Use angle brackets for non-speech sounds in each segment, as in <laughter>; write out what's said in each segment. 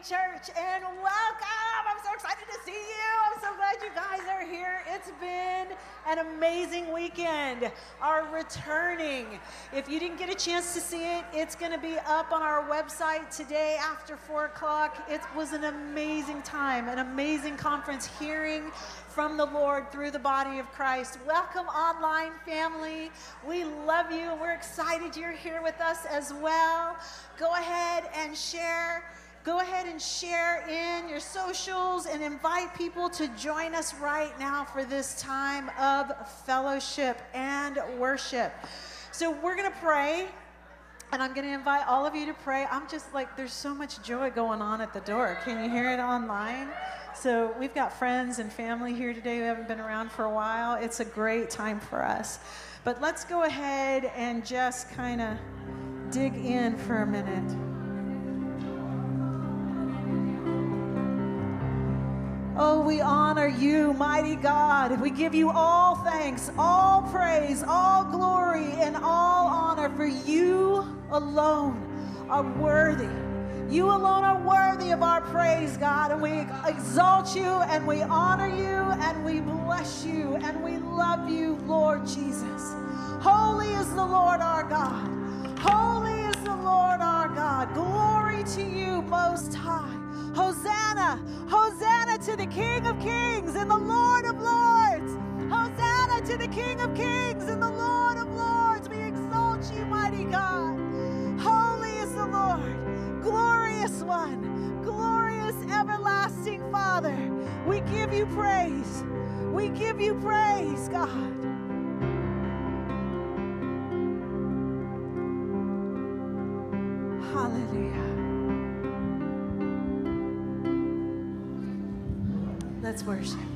Church, and welcome. I'm so excited to see you. I'm so glad you guys are here. It's been an amazing weekend. Our returning. If you didn't get a chance to see it, it's going to be up on our website today after 4 o'clock. It was an amazing time, an amazing conference hearing from the Lord through the body of Christ. Welcome, online family. We love you we're excited you're here with us as well. Go ahead and share. Go ahead and share in your socials and invite people to join us right now for this time of fellowship and worship. So, we're going to pray. And I'm going to invite all of you to pray. I'm just like, there's so much joy going on at the door. Can you hear it online? So we've got friends and family here today who haven't been around for a while. It's a great time for us. But let's go ahead and just kind of dig in for a minute. Oh, we honor you, mighty God. We give you all thanks, all praise, all glory, and all honor for you alone are worthy you alone are worthy of our praise, God, and we exalt you and we honor you and we bless you and we love you, Lord Jesus. Holy is the Lord our God. Holy is the Lord our God. Glory to you, Most High. Hosanna, Hosanna to the King of Kings and the Lord of Lords. Hosanna to the King of Kings and the Lord of Lords. We exalt you, mighty God. Holy is the Lord glorious one, glorious everlasting Father. We give you praise. We give you praise, God. Hallelujah. Let's worship.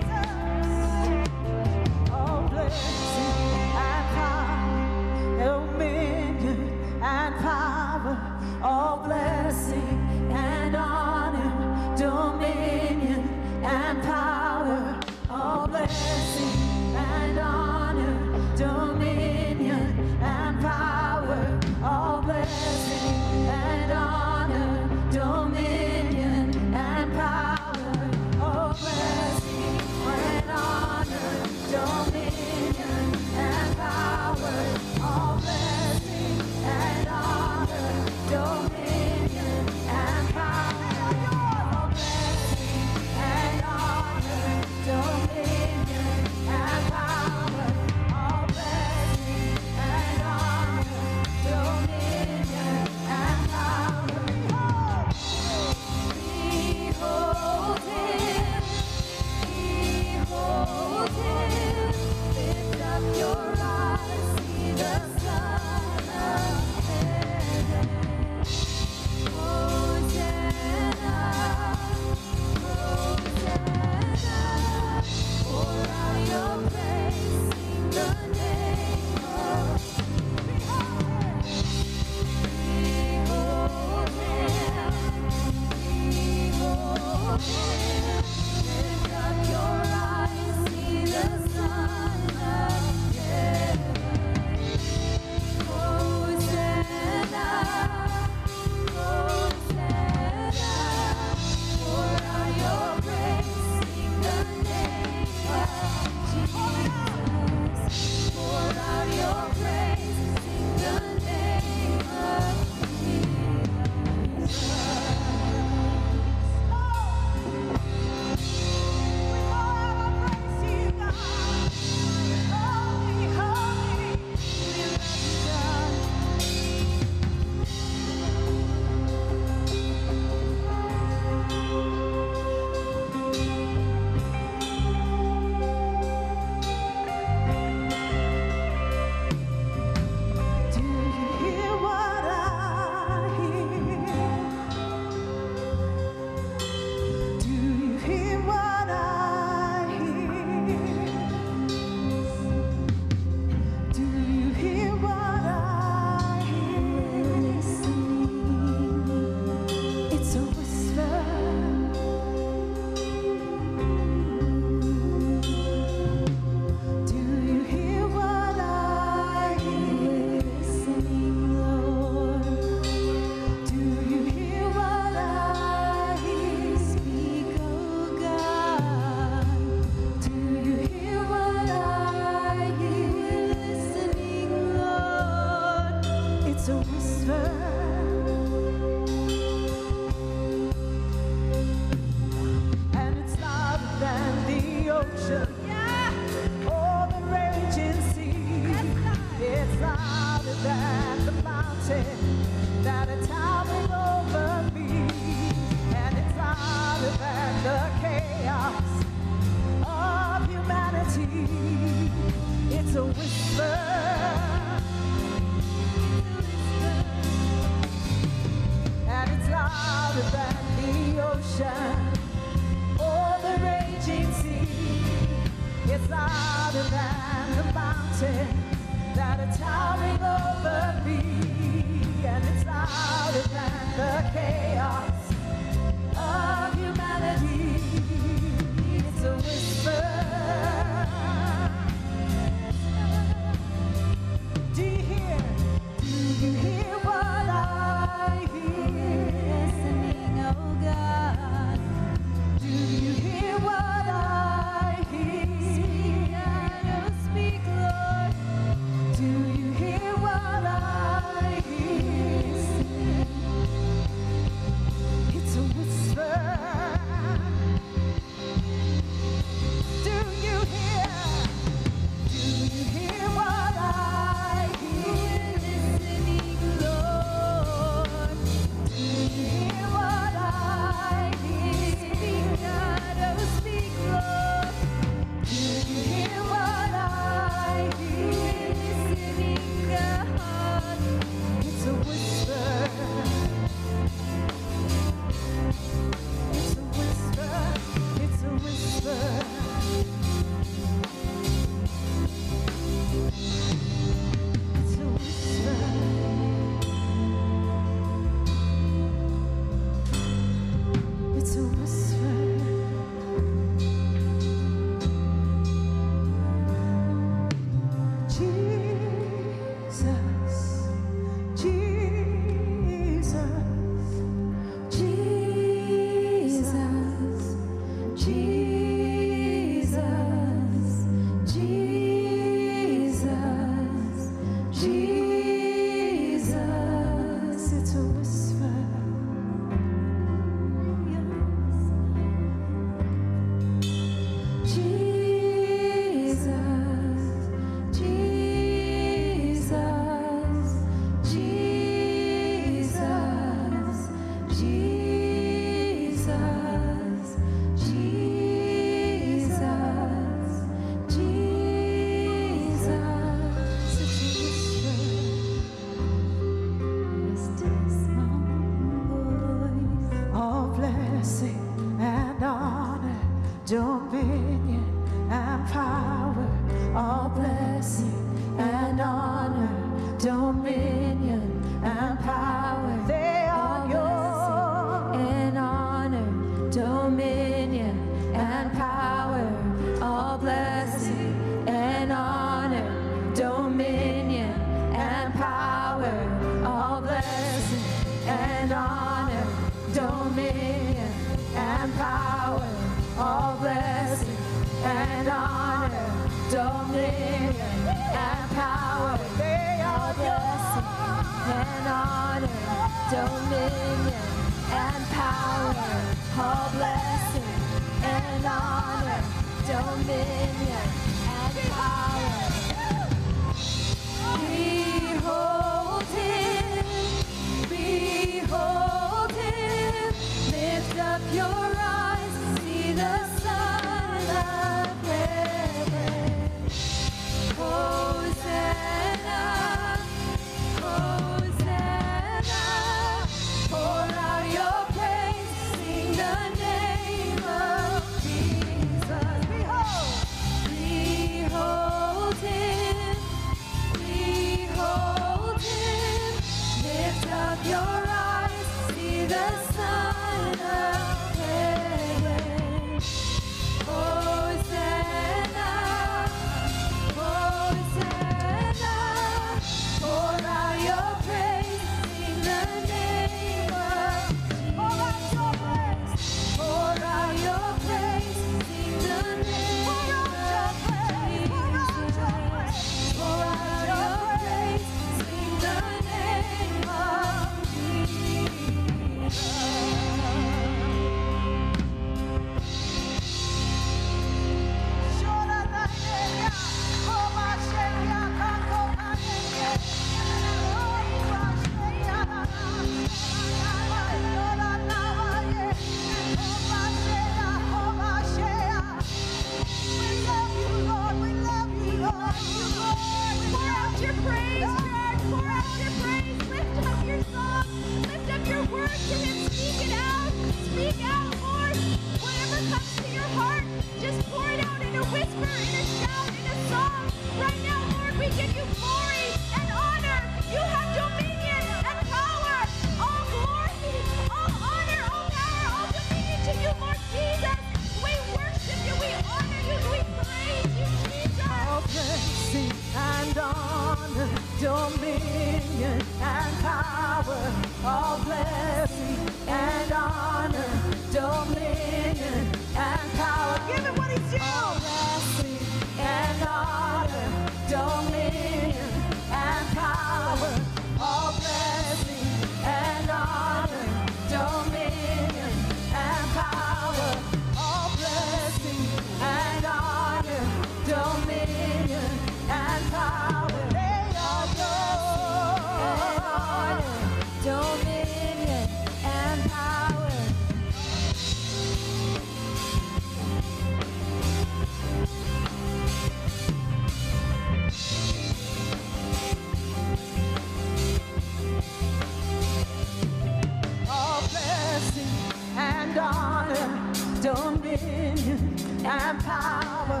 and power,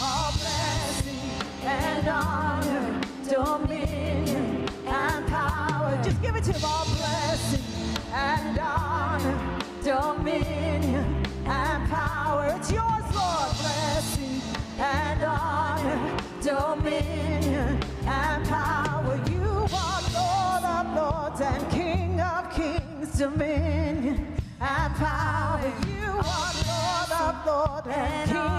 all blessing and honor, dominion and power. Just give it to him, all blessing and honor, dominion and power. It's yours, Lord, blessing and honor, dominion and power. You are Lord of lords and King of kings, dominion and power. Lord and, King.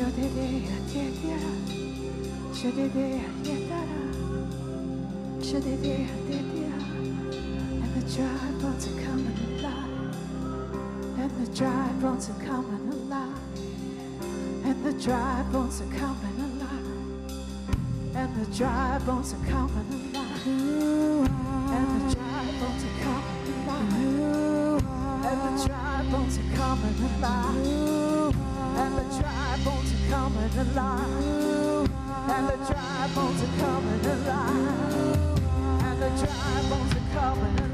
Şödedeya dedera Şödedeya yedara Şödedeya dedera And the dry bones are coming alive. And the dry bones are coming alive. And the dry bones are coming alive. And the dry bones are coming alive. And the dry bones are coming alive. And the dry bones are coming alive. And the dry bones are coming alive. And the dry bones are coming alive. And the dry bones are coming alive.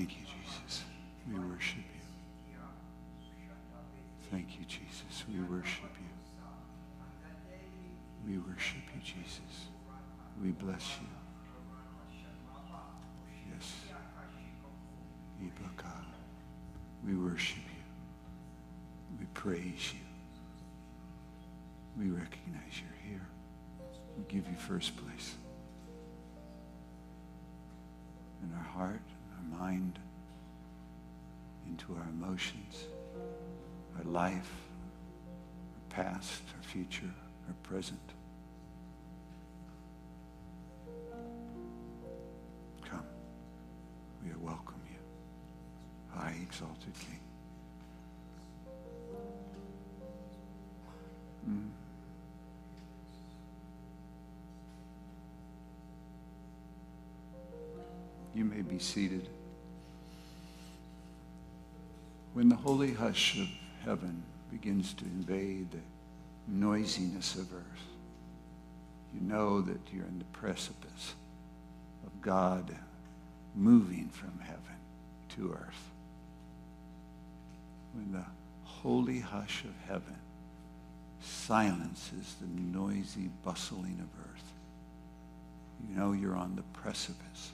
Thank you, Jesus. We worship you. Thank you, Jesus. We worship you. We worship you, Jesus. We bless you. Yes. We worship you. We praise you. We recognize you're here. We give you first place in our heart, our mind, into our emotions, our life, our past, our future, our present. Seated. When the holy hush of heaven begins to invade the noisiness of earth, you know that you're in the precipice of God moving from heaven to earth. When the holy hush of heaven silences the noisy bustling of earth, you know you're on the precipice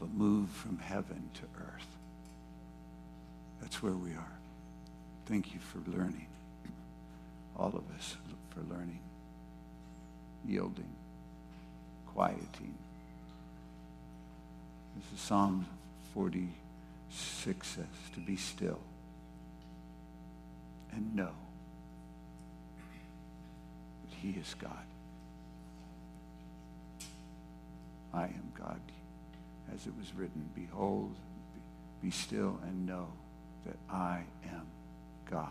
of a move from heaven to earth. That's where we are. Thank you for learning. All of us for learning, yielding, quieting. This is Psalm 46 says, to be still and know that he is God. I am God. As it was written, behold, be, still and know that I am God.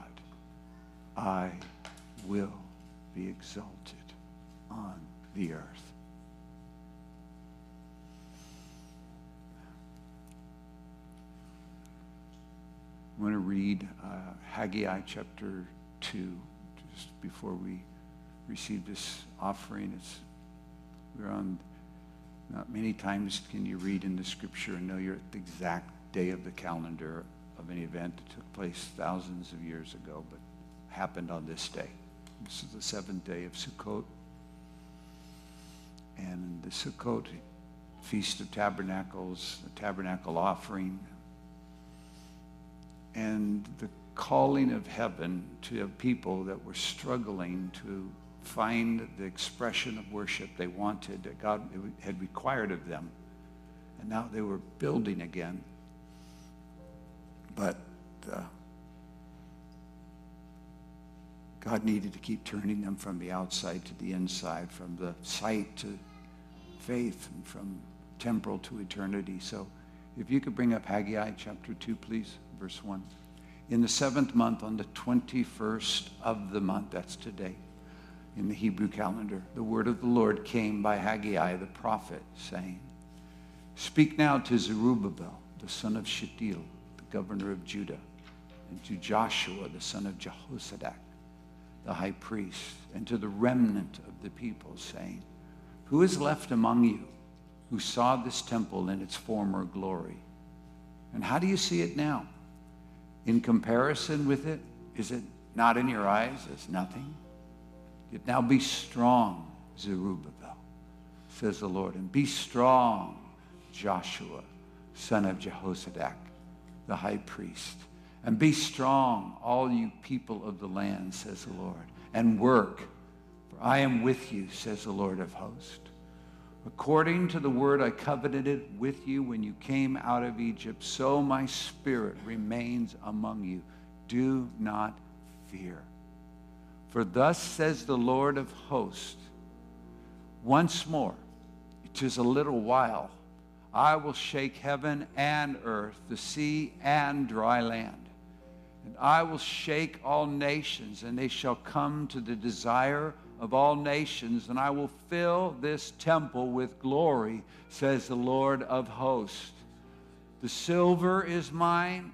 I will be exalted on the earth. I want to read uh, Haggai chapter 2 just before we receive this offering. It's, we're on, not many times can you read in the scripture and know the exact day of the calendar of an event that took place thousands of years ago, but happened on this day. This is the seventh day of Sukkot. And the Sukkot Feast of Tabernacles, the tabernacle offering, and the calling of heaven to people that were struggling to find the expression of worship they wanted, that God had required of them. And now they were building again. But uh, God needed to keep turning them from the outside to the inside, from the sight to faith, and from temporal to eternity. So if you could bring up Haggai chapter 2, please, verse 1. In the seventh month, on the 21st of the month, that's today, in the Hebrew calendar, the word of the Lord came by Haggai the prophet, saying, Speak now to Zerubbabel, the son of Shealtiel, the governor of Judah, and to Joshua, the son of Jehozadak, the high priest, and to the remnant of the people, saying, Who is left among you who saw this temple in its former glory? And how do you see it now? In comparison with it, is it not in your eyes as nothing? Now be strong, Zerubbabel, says the Lord, and be strong, Joshua, son of Jehozadak, the high priest. And be strong, all you people of the land, says the Lord, and work, for I am with you, says the Lord of hosts. According to the word I covenanted with you when you came out of Egypt, so my spirit remains among you. Do not fear. For thus says the Lord of hosts, once more, it is a little while, I will shake heaven and earth, the sea and dry land. And I will shake all nations, and they shall come to the desire of all nations, and I will fill this temple with glory, says the Lord of hosts. The silver is mine,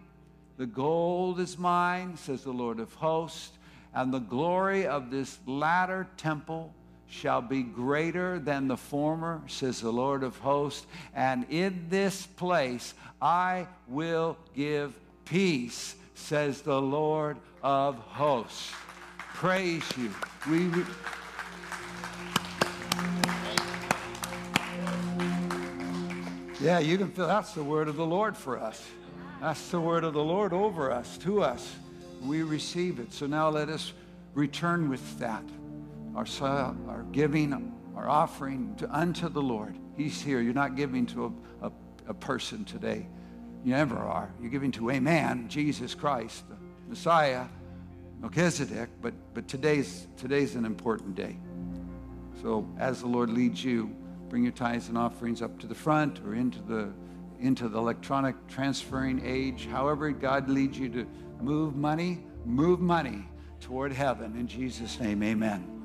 the gold is mine, says the Lord of hosts, and the glory of this latter temple shall be greater than the former, says the Lord of hosts. And in this place I will give peace, says the Lord of hosts. Praise you. We. Re- yeah, you can feel that's the word of the Lord for us. That's the word of the Lord over us, to us. We receive it. So now let us return with that. Our, our giving, our offering to, unto the Lord. He's here. You're not giving to a, a, a person today. You never are. You're giving to a man, Jesus Christ, the Messiah, Melchizedek. But, but today's, today's an important day. So as the Lord leads you, bring your tithes and offerings up to the front or into the into the electronic transferring age. However, God leads you to move money, move money toward heaven. In Jesus' name, amen.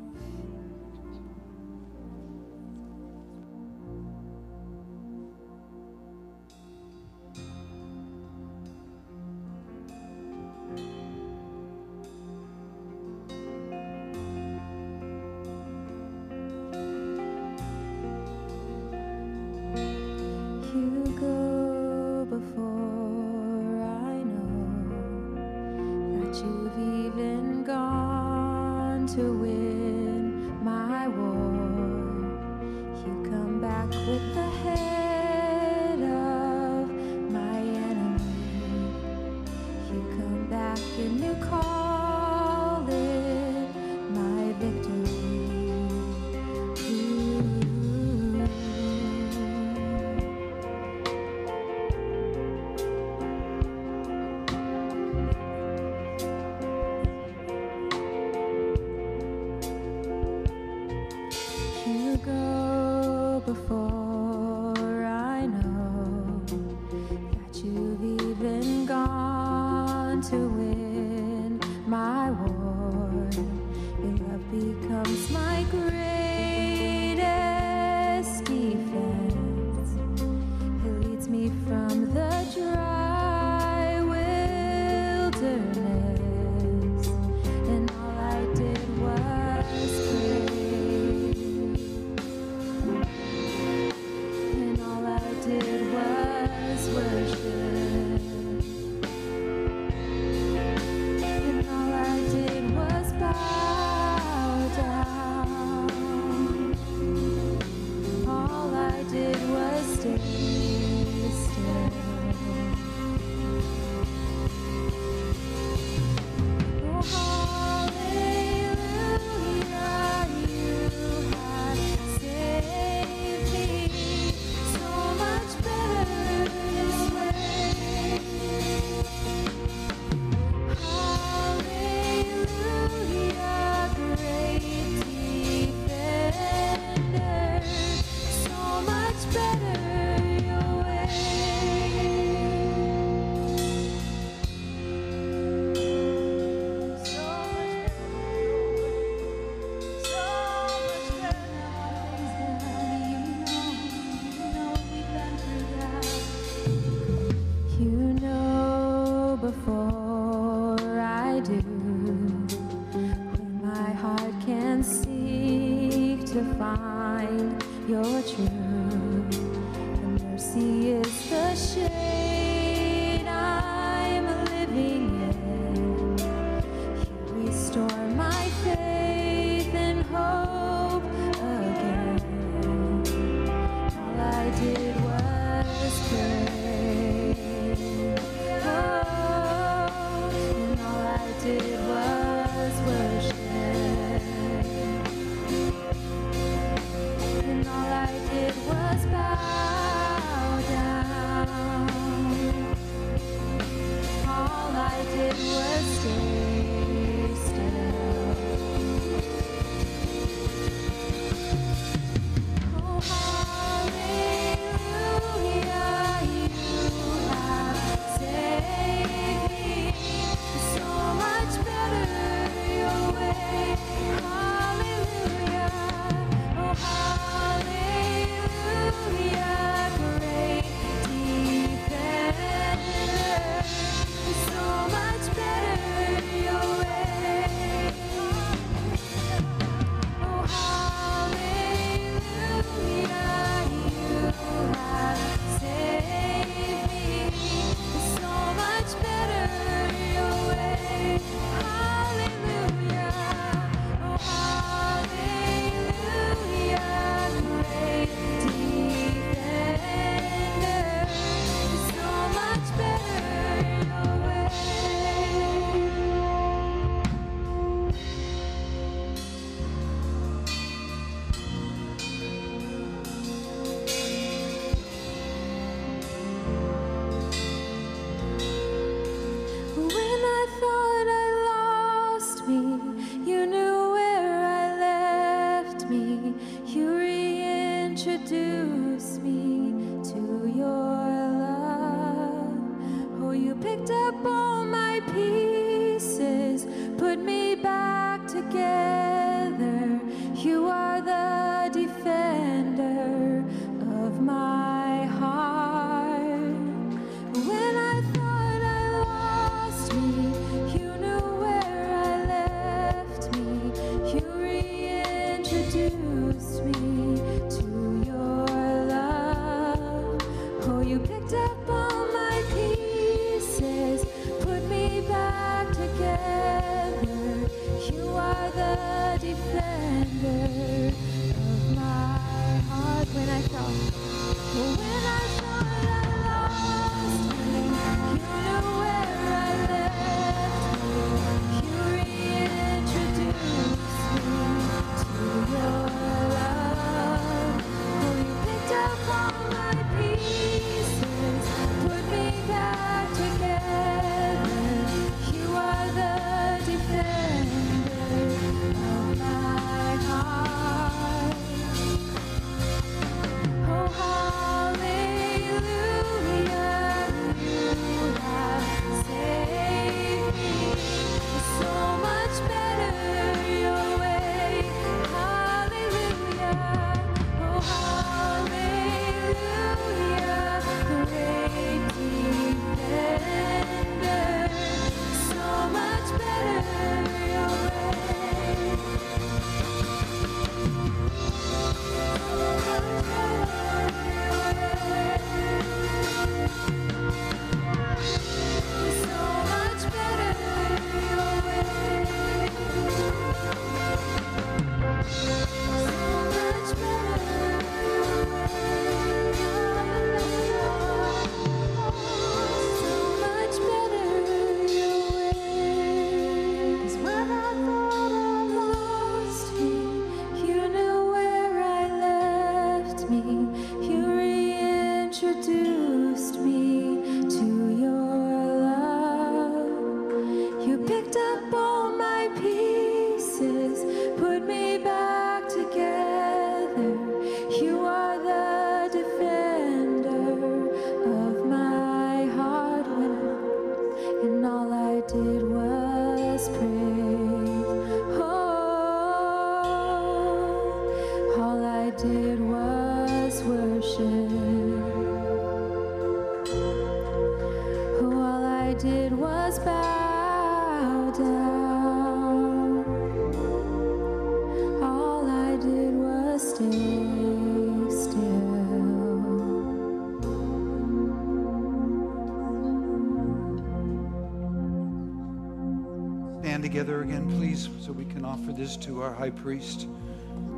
Together again, please, so we can offer this to our high priest.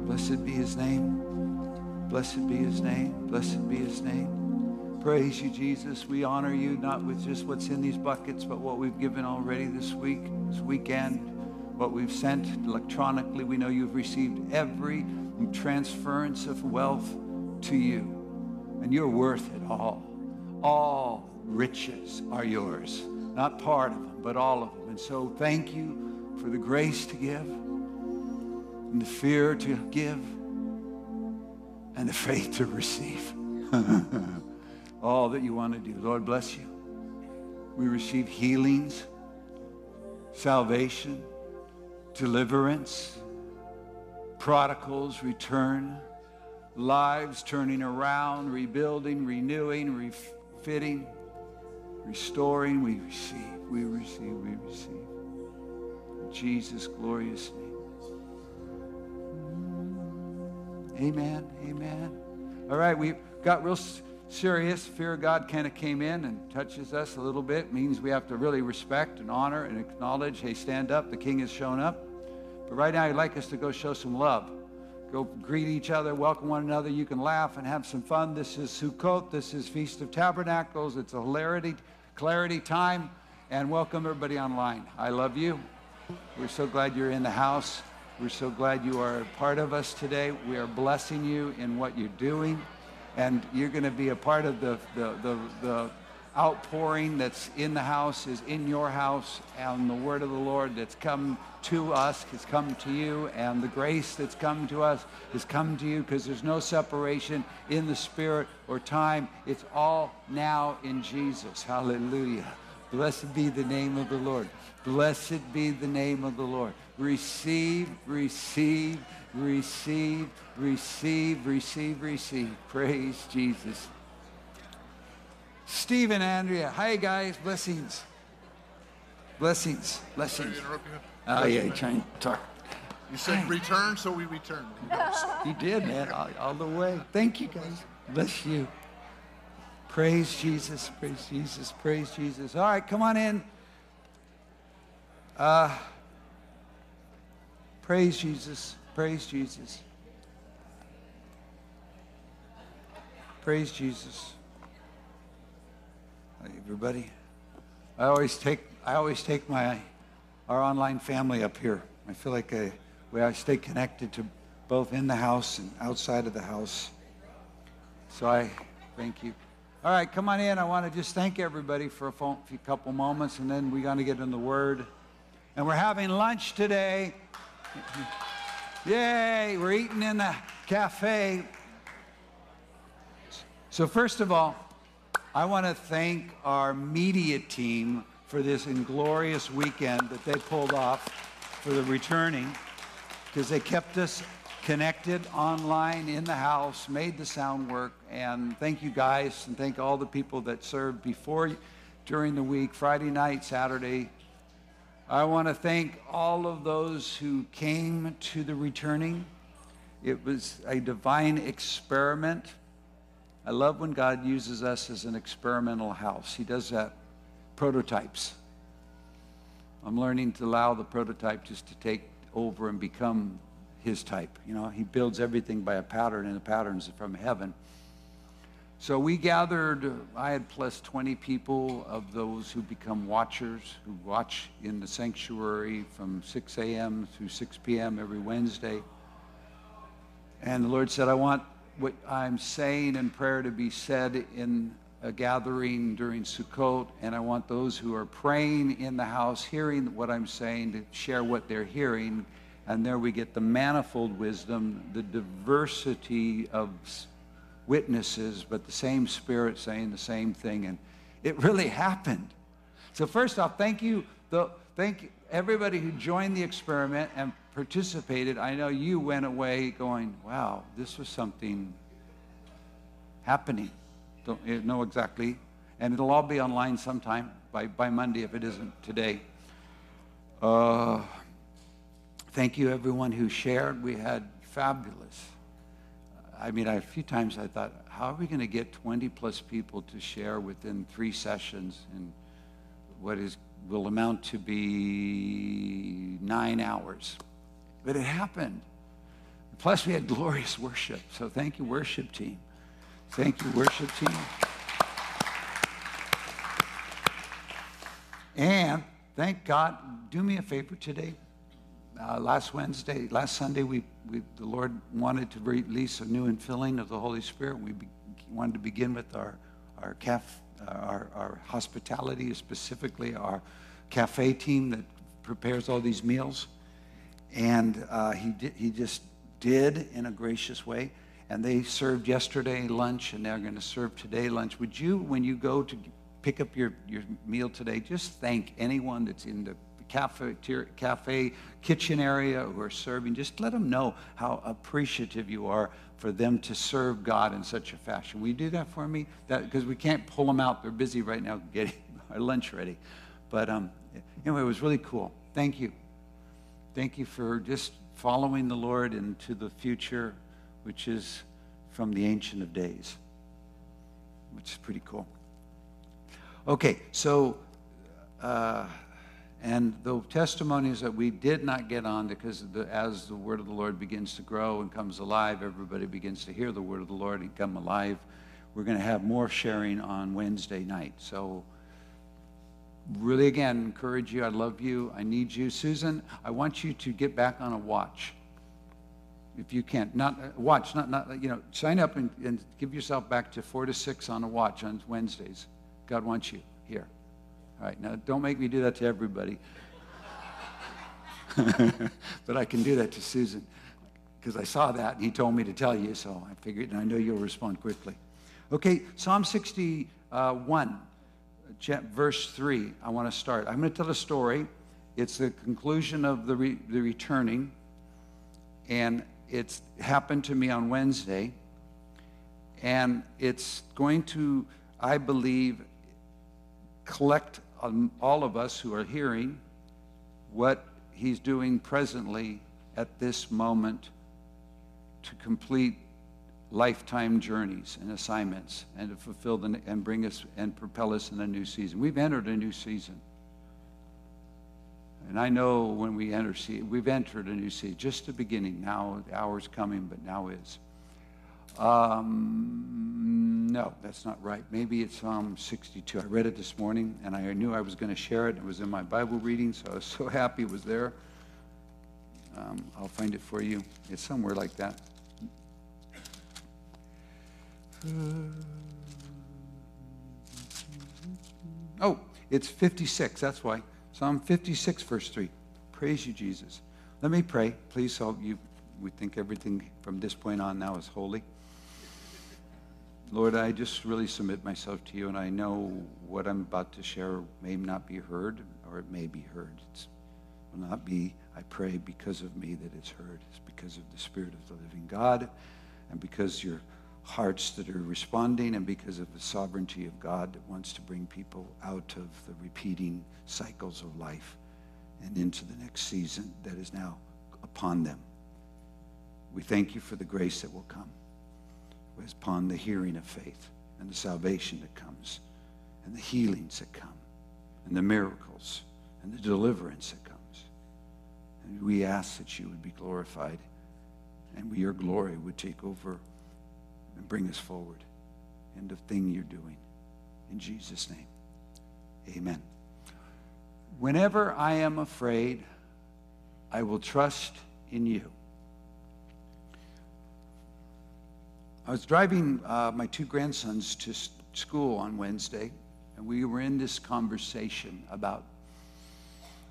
Blessed be his name. Blessed be his name. Blessed be his name. Praise you, Jesus. We honor you not with just what's in these buckets, but what we've given already this week, this weekend, what we've sent electronically. We know you've received every transference of wealth to you, and you're worth it all. All riches are yours, not part of them, but all of them. And so thank you for the grace to give and the fear to give and the faith to receive. <laughs> all that you want to do. Lord, bless you. We receive healings, salvation, deliverance, prodigals return, lives turning around, rebuilding, renewing, refitting, restoring. We receive, we receive, we receive. Jesus' glorious name. Amen, amen. All right, we got real serious. Fear of God kind of came in and touches us a little bit. Means we have to really respect and honor and acknowledge, hey, stand up, the king has shown up. But right now, I'd like us to go show some love. Go greet each other, welcome one another. You can laugh and have some fun. This is Sukkot. This is Feast of Tabernacles. It's a hilarity, clarity time. And welcome everybody online. I love you. We're so glad you're in the house. We're so glad you are part of us today. We are blessing you in what you're doing. And you're going to be a part of the, the, the, the outpouring that's in the house is in your house. And the word of the Lord that's come to us has come to you. And the grace that's come to us has come to you because there's no separation in the spirit or time. It's all now in Jesus. Hallelujah. Blessed be the name of the Lord. Blessed be the name of the Lord. Receive, receive, receive, receive, receive, receive. Praise Jesus. Stephen, Andrea. Hi, guys. Blessings. Blessings. Blessings. Oh, yeah, trying to talk. You said return, so we return. You did, man, all, all the way. Thank you, guys. Bless you. Praise Jesus. Praise Jesus. Praise Jesus. All right, come on in. Uh, praise Jesus. Praise Jesus. Praise Jesus. Everybody. I always take I always take my our online family up here. I feel like I, we I stay connected to both in the house and outside of the house. So I thank you. All right, come on in. I want to just thank everybody for a couple moments, and then we're going to get in the Word. And we're having lunch today. Yay! We're eating in the cafe. So first of all, I want to thank our media team for this inglorious weekend that they pulled off for the returning because they kept us connected online in the house, made the sound work, and thank you guys and thank all the people that served before during the week, Friday night, Saturday. I want to thank all of those who came to the returning. It was a divine experiment. I love when God uses us as an experimental house. He does that prototypes. I'm learning to allow the prototype just to take over and become his type. You know, he builds everything by a pattern, and the pattern's from heaven. So we gathered, I had plus 20 people of those who become watchers, who watch in the sanctuary from 6 a.m. through 6 p.m. every Wednesday. And the Lord said, I want what I'm saying in prayer to be said in a gathering during Sukkot, and I want those who are praying in the house, hearing what I'm saying, to share what they're hearing. And there we get the manifold wisdom, the diversity of witnesses, but the same spirit saying the same thing. And it really <laughs> happened. So first off, thank you, the, thank everybody who joined the experiment and participated. I know you went away going, wow, this was something happening. Don't know exactly. And it'll all be online sometime by, by Monday if it isn't today. Uh, thank you, everyone who shared. We had fabulous. I mean, a few times I thought, how are we going to get 20 plus people to share within three sessions in what is will amount to be nine hours. But it happened. Plus, we had glorious worship. So thank you, worship team. Thank you, worship team. And thank God, do me a favor today. Uh, last Wednesday, last Sunday, we, we, the Lord wanted to release a new infilling of the Holy Spirit. We be, wanted to begin with our, our, caf, uh, our, our hospitality, specifically our cafe team that prepares all these meals. And uh, he, he just did in a gracious way. And they served yesterday lunch, and they're going to serve today lunch. Would you, when you go to pick up your, your meal today, just thank anyone that's in the cafe, cafe kitchen area who are serving. Just let them know how appreciative you are for them to serve God in such a fashion. Will you do that for me? Because we can't pull them out. They're busy right now <laughs> getting our lunch ready. But um, anyway, it was really cool. Thank you. Thank you for just following the Lord into the future, which is from the Ancient of Days, which is pretty cool. Okay, so, uh, and the testimonies that we did not get on because the, as the word of the Lord begins to grow and comes alive, everybody begins to hear the word of the Lord and come alive. We're going to have more sharing on Wednesday night. So, really, again, encourage you. I love you. I need you. Susan, I want you to get back on a watch. If you can, not uh, watch, not, not you know, sign up and, and give yourself back to four to six on a watch on Wednesdays. God wants you. All right, now don't make me do that to everybody. <laughs> but I can do that to Susan because I saw that and he told me to tell you, so I figured, and I know you'll respond quickly. Okay, Psalm 61, verse 3, I want to start. I'm going to tell a story. It's the conclusion of the, re, the returning, and it's happened to me on Wednesday, and it's going to, I believe, collect all of us who are hearing what he's doing presently at this moment to complete lifetime journeys and assignments and to fulfill the, and bring us and propel us in a new season. We've entered a new season. And I know when we enter, we've entered a new season, just the beginning. Now the hour's coming, but now is. Um, no, that's not right. Maybe it's Psalm 62. I read it this morning, and I knew I was going to share it. It was in my Bible reading, so I was <laughs> so happy it was there. Um, I'll find it for you. It's somewhere like that. Oh, it's 56. That's why. Psalm 56, verse 3. Praise you, Jesus. Let me pray. Please, so you, we think everything from this point on now is holy. Lord, I just really submit myself to you, and I know what I'm about to share may not be heard, or it may be heard. It will not be, I pray, because of me that it's heard. It's because of the Spirit of the living God, and because your hearts that are responding, and because of the sovereignty of God that wants to bring people out of the repeating cycles of life and into the next season that is now upon them. We thank you for the grace that will come upon the hearing of faith and the salvation that comes and the healings that come and the miracles and the deliverance that comes. And we ask that you would be glorified and your glory would take over and bring us forward in the thing you're doing. In Jesus' name, amen. Whenever I am afraid, I will trust in you. I was driving uh, my two grandsons to school on Wednesday, and we were in this conversation about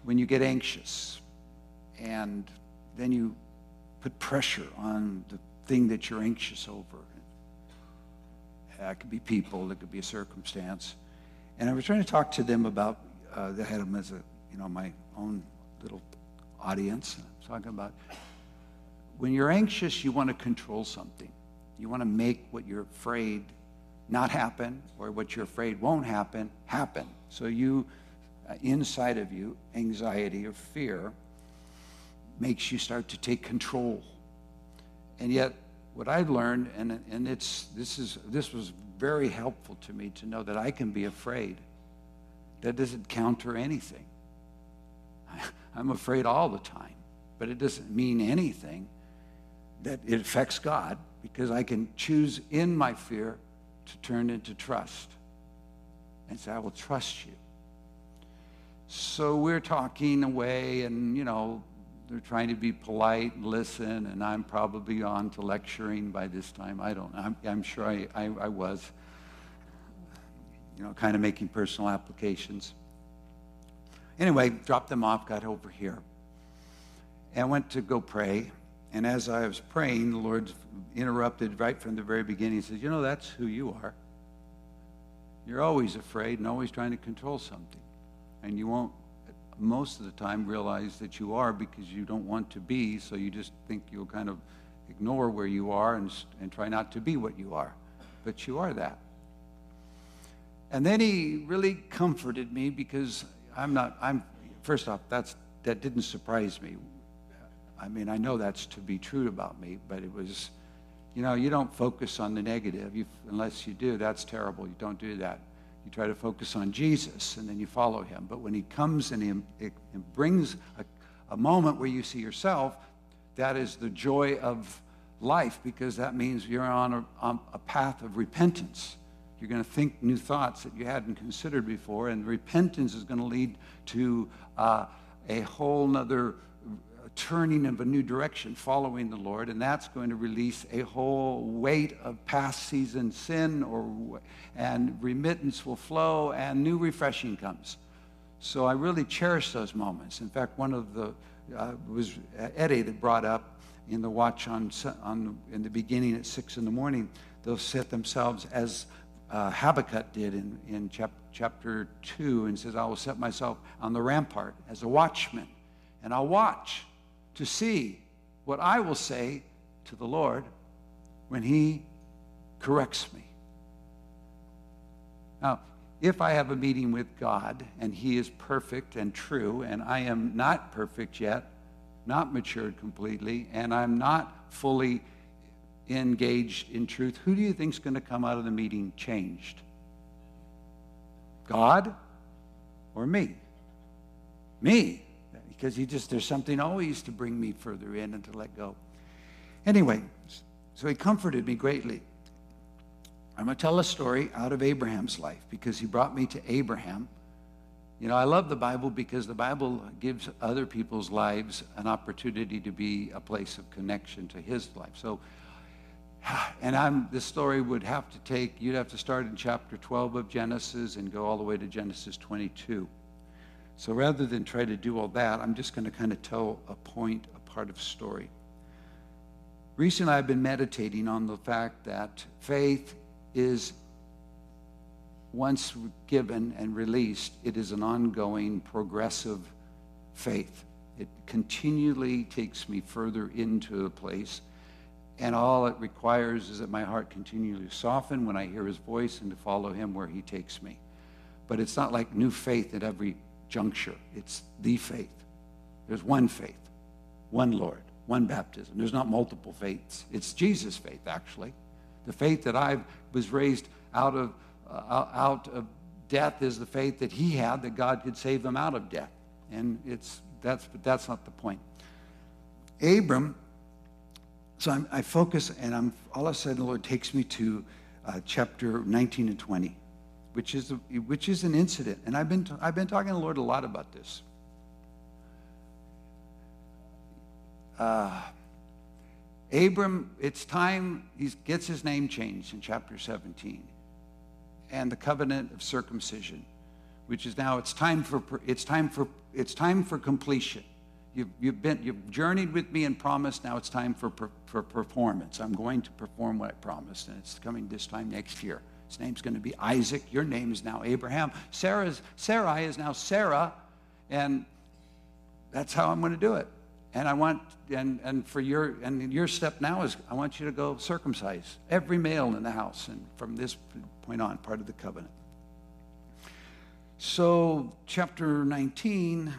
when you get anxious and then you put pressure on the thing that you're anxious over. It could be people, it could be a circumstance. And I was trying to talk to them about, uh, they had them as a, you know, my own little audience. I was talking about when you're anxious, you want to control something. You want to make what you're afraid not happen or what you're afraid won't happen happen. So you, uh, inside of you, anxiety or fear makes you start to take control. And yet, what I've learned, and, and it's, this, is, this was very helpful to me to know that I can be afraid that doesn't counter anything. <laughs> I'm afraid all the time, but it doesn't mean anything that it affects God because I can choose in my fear to turn into trust and say, I will trust you. So we're talking away, and you know, they're trying to be polite and listen, and I'm probably on to lecturing by this time. I don't. I'm, I'm sure I, I, I was, you know, kind of making personal applications. Anyway, dropped them off, got over here, and went to go pray. And as I was praying, the Lord interrupted right from the very beginning. He says, You know, that's who you are. You're always afraid and always trying to control something. And you won't, most of the time, realize that you are because you don't want to be. So you just think you'll kind of ignore where you are and, and try not to be what you are. But you are that. And then he really comforted me because I'm not, I'm, first off, that's, that didn't surprise me. I mean, I know that's to be true about me, but it was, you know, you don't focus on the negative. You, unless you do, that's terrible. You don't do that. You try to focus on Jesus and then you follow him. But when he comes and he it, it brings a, a moment where you see yourself, that is the joy of life because that means you're on a, on a path of repentance. You're going to think new thoughts that you hadn't considered before, and repentance is going to lead to uh, a whole nother turning of a new direction, following the Lord, and that's going to release a whole weight of past season sin, or and remittance will flow, and new refreshing comes. So I really cherish those moments. In fact, one of the uh, was Eddie that brought up in the watch on, on in the beginning at six in the morning. They'll set themselves as uh, Habakkuk did in, in chap, chapter 2 and says, I will set myself on the rampart as a watchman, and I'll watch to see what I will say to the Lord when He corrects me. Now, if I have a meeting with God and He is perfect and true, and I am not perfect yet, not matured completely, and I'm not fully engaged in truth, who do you think is going to come out of the meeting changed? God or me? Me because he just, there's something always to bring me further in and to let go. Anyway, so he comforted me greatly. I'm going to tell a story out of Abraham's life because he brought me to Abraham. You know, I love the Bible because the Bible gives other people's lives an opportunity to be a place of connection to his life. So, <sighs> and I'm, this story would have to take, you'd have to start in chapter 12 of Genesis and go all the way to Genesis 22. So rather than try to do all that, I'm just going to kind of tell a point, a part of story. Recently, I've been meditating on the fact that faith is, once given and released, it is an ongoing, progressive faith. It continually takes me further into a place, and all it requires is that my heart continually soften when I hear his voice and to follow him where he takes me. But it's not like new faith at every juncture. It's the faith. There's one faith, one Lord, one baptism. There's not multiple faiths. It's Jesus' faith, actually. The faith that I was raised out of, uh, out of death is the faith that he had that God could save him out of death. And it's, that's, but that's not the point. Abram, so I'm, i focus and I'm, all of a sudden the Lord takes me to uh, chapter 19 and 20 which is, which is an incident. And I've been, I've been talking to the Lord a lot about this. Uh, Abram, it's time, he gets his name changed in chapter 17. And the covenant of circumcision, which is now, it's time for, it's time for, it's time for completion. You've, you've, been, you've journeyed with me and promised, now it's time for, for performance. I'm going to perform what I promised, and it's coming this time next year. His name's going to be Isaac. Your name is now Abraham. Sarah's, Sarai is now Sarah. And that's how I'm going to do it. And I want, and, and for your, and your step now is I want you to go circumcise every male in the house. And from this point on, part of the covenant. So, chapter 19,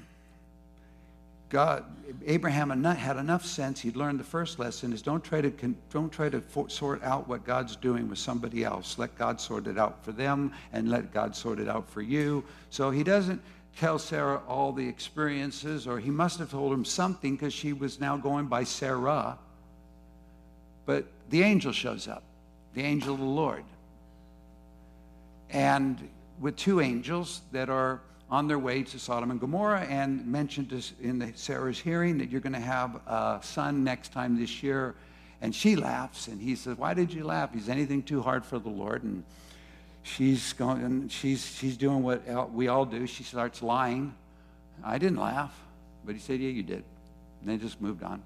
God, Abraham had enough sense. He'd learned the first lesson: is don't try to don't try to sort out what God's doing with somebody else. Let God sort it out for them, and let God sort it out for you. So he doesn't tell Sarah all the experiences, or he must have told him something because she was now going by Sarah. But the angel shows up, the angel of the Lord, and with two angels that are on their way to Sodom and Gomorrah and mentioned this in Sarah's hearing that you're going to have a son next time this year. And she laughs, and he says, Why did you laugh? Is anything too hard for the Lord? And she's going, and she's, she's doing what we all do. She starts lying. I didn't laugh, but he said, Yeah, you did. And they just moved on.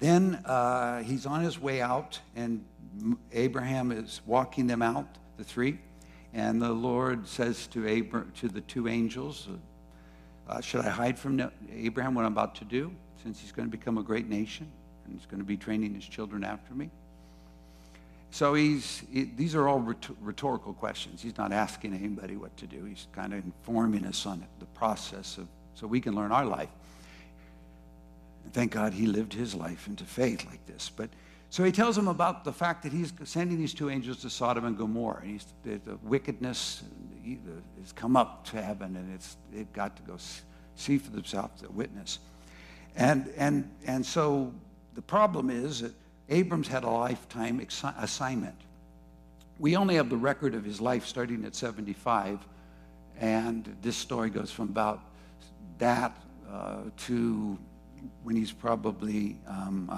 Then uh, he's on his way out, and Abraham is walking them out, the three. And the Lord says to, Abra- to the two angels, uh, Should I hide from Abraham what I'm about to do, since he's going to become a great nation and he's going to be training his children after me? So he's, he- these are all rhet- rhetorical questions. He's not asking anybody what to do. He's kind of informing us on the process of, so we can learn our life. And thank God he lived his life into faith like this. But so he tells them about the fact that he's sending these two angels to Sodom and Gomorrah. And the, the wickedness has come up to heaven, and it's they've got to go see for themselves, the witness. And and and so the problem is that Abram's had a lifetime exi- assignment. We only have the record of his life starting at 75, and this story goes from about that uh, to when he's probably um,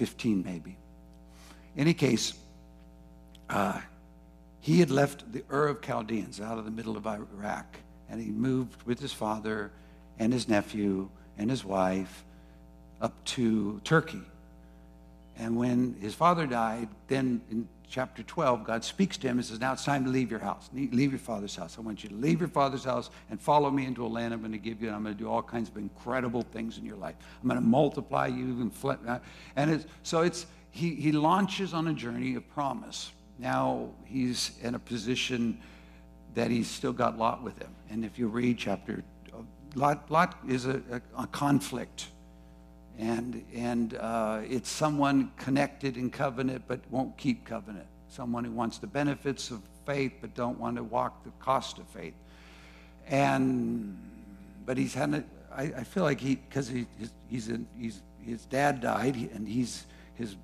115, maybe. In any case, uh, he had left the Ur of Chaldeans out of the middle of Iraq, and he moved with his father and his nephew and his wife up to Turkey. And when his father died, then in chapter 12, God speaks to him and says, Now it's time to leave your house. Leave your father's house. I want you to leave your father's house and follow me into a land I'm going to give you, and I'm going to do all kinds of incredible things in your life. I'm going to multiply you and flip. Uh, and it's, so it's, he, he launches on a journey of promise. Now he's in a position that he's still got Lot with him. And if you read chapter, uh, Lot, Lot is a, a, a conflict and and uh, it's someone connected in covenant but won't keep covenant. Someone who wants the benefits of faith but don't want to walk the cost of faith. And but he's had a, I, I feel like he because he he's, in, he's his dad died and he's his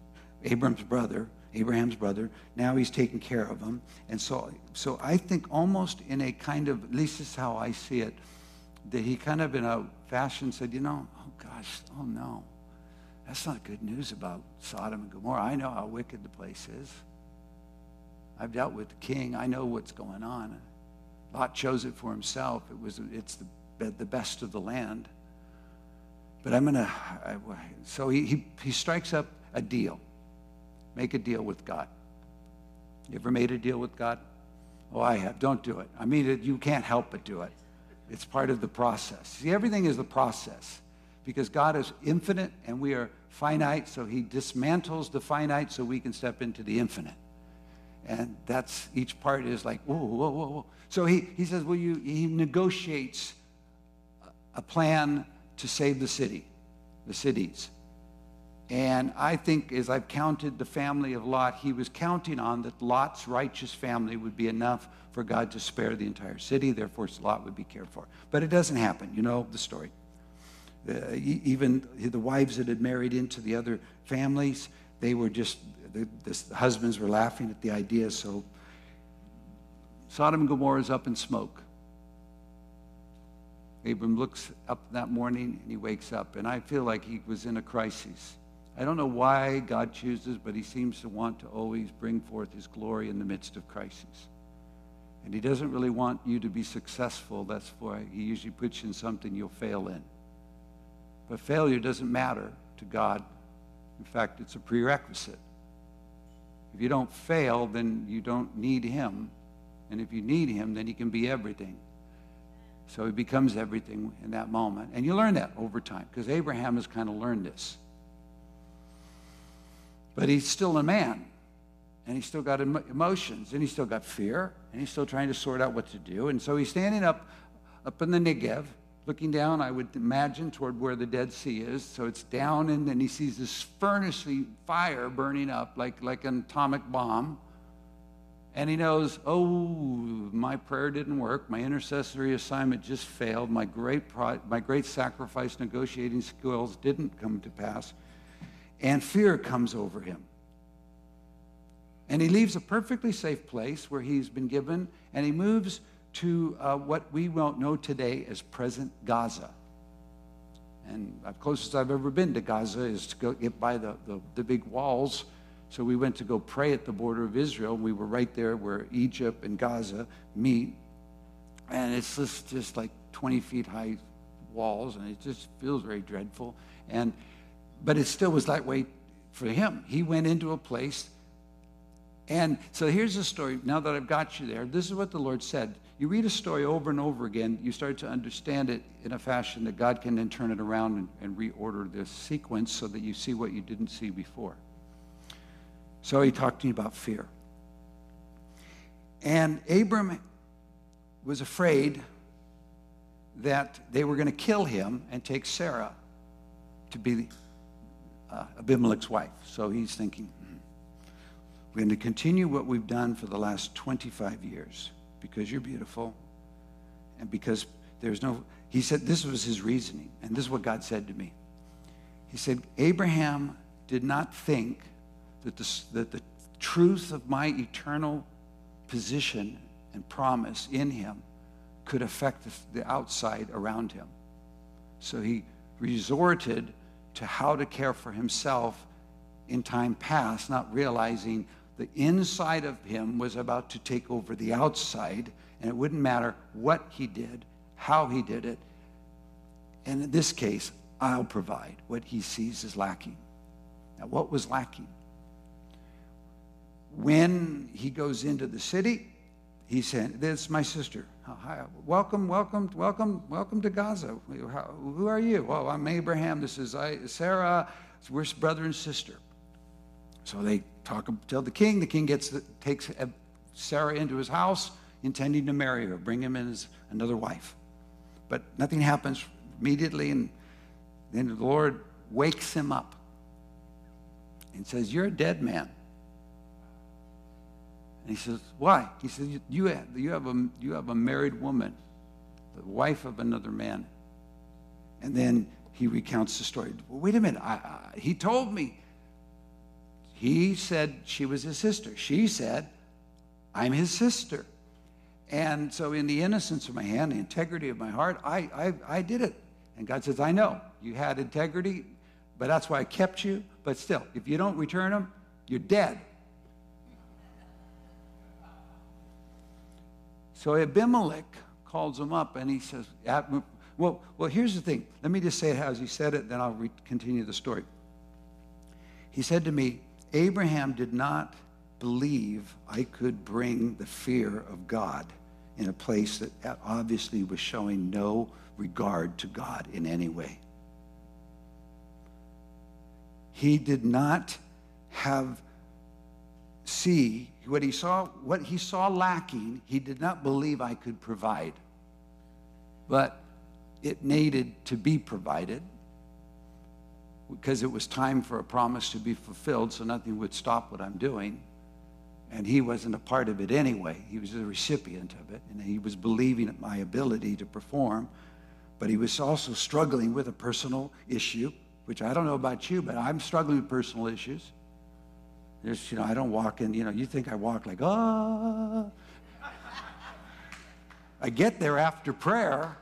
Abram's brother Abraham's brother. Now he's taking care of him. And so so I think almost in a kind of at least this is how I see it that he kind of in a fashion said, you know, oh gosh, oh no, that's not good news about Sodom and Gomorrah. I know how wicked the place is. I've dealt with the king. I know what's going on. Lot chose it for himself. It was, it's the, the best of the land. But I'm going to, so he, he, he strikes up a deal. Make a deal with God. You ever made a deal with God? Oh, I have. Don't do it. I mean, you can't help but do it. It's part of the process. See, everything is the process because God is infinite and we are finite, so He dismantles the finite so we can step into the infinite. And that's each part is like, whoa, whoa, whoa, whoa. So he, he says, well, you, he negotiates a plan to save the city, the cities. And I think as I've counted the family of Lot, he was counting on that Lot's righteous family would be enough for God to spare the entire city. Therefore, Lot would be cared for. But it doesn't happen. You know the story. Uh, even the wives that had married into the other families, they were just, the, the husbands were laughing at the idea. So Sodom and Gomorrah is up in smoke. Abram looks up that morning and he wakes up, and I feel like he was in a crisis. I don't know why God chooses, but he seems to want to always bring forth his glory in the midst of crisis. And he doesn't really want you to be successful. That's why he usually puts you in something you'll fail in. But failure doesn't matter to God. In fact, it's a prerequisite. If you don't fail, then you don't need him. And if you need him, then he can be everything. So he becomes everything in that moment. And you learn that over time because Abraham has kind of learned this. But he's still a man. And he's still got emotions. And he's still got fear. And he's still trying to sort out what to do. And so he's standing up up in the Negev looking down, I would imagine, toward where the Dead Sea is. So it's down, and then he sees this furnace fire burning up like, like an atomic bomb. And he knows, oh, my prayer didn't work. My intercessory assignment just failed. My great, pro- my great sacrifice negotiating skills didn't come to pass. And fear comes over him. And he leaves a perfectly safe place where he's been given, and he moves to uh, what we won't know today as present Gaza. And the closest I've ever been to Gaza is to go get by the, the, the big walls. So we went to go pray at the border of Israel. We were right there where Egypt and Gaza meet. And it's just, just like 20 feet high walls, and it just feels very dreadful. And, but it still was that way for him. He went into a place and so here's the story. Now that I've got you there, this is what the Lord said. You read a story over and over again, you start to understand it in a fashion that God can then turn it around and, and reorder the sequence so that you see what you didn't see before. So he talked to me about fear. And Abram was afraid that they were going to kill him and take Sarah to be uh, Abimelech's wife. So he's thinking, we're going to continue what we've done for the last 25 years because you're beautiful and because there's no. He said this was his reasoning, and this is what God said to me. He said, Abraham did not think that the, that the truth of my eternal position and promise in him could affect the, the outside around him. So he resorted to how to care for himself in time past, not realizing the inside of him was about to take over the outside, and it wouldn't matter what he did, how he did it. And in this case, I'll provide what he sees as lacking. Now, what was lacking? When he goes into the city, he said, This is my sister. Hi, welcome, welcome, welcome, welcome to Gaza. who are you? Oh, I'm Abraham. This is Sarah. We're brother and sister. So they talk, tell the king. The king gets takes uh, Sarah into his house, intending to marry her, bring him in as another wife. But nothing happens immediately, and then the Lord wakes him up and says, You're a dead man. And he says, Why? He says, You have, you have, a, you have a married woman, the wife of another man. And then he recounts the story. Well, wait a minute. I, I, he told me he said she was his sister. She said, I'm his sister. And so, in the innocence of my hand, the integrity of my heart, I, I, I did it. And God says, I know you had integrity, but that's why I kept you. But still, if you don't return them, you're dead. So Abimelech calls him up and he says, well, well, here's the thing. Let me just say it as he said it, then I'll re- continue the story. He said to me, Abraham did not believe I could bring the fear of God in a place that obviously was showing no regard to God in any way. He did not have see what he saw what he saw lacking he did not believe I could provide but it needed to be provided because it was time for a promise to be fulfilled, so nothing would stop what I'm doing. And he wasn't a part of it anyway. He was a recipient of it, and he was believing in my ability to perform. But he was also struggling with a personal issue, which I don't know about you, but I'm struggling with personal issues. There's, you know, I don't walk in, you know, you think I walk like, ah. I get there after prayer,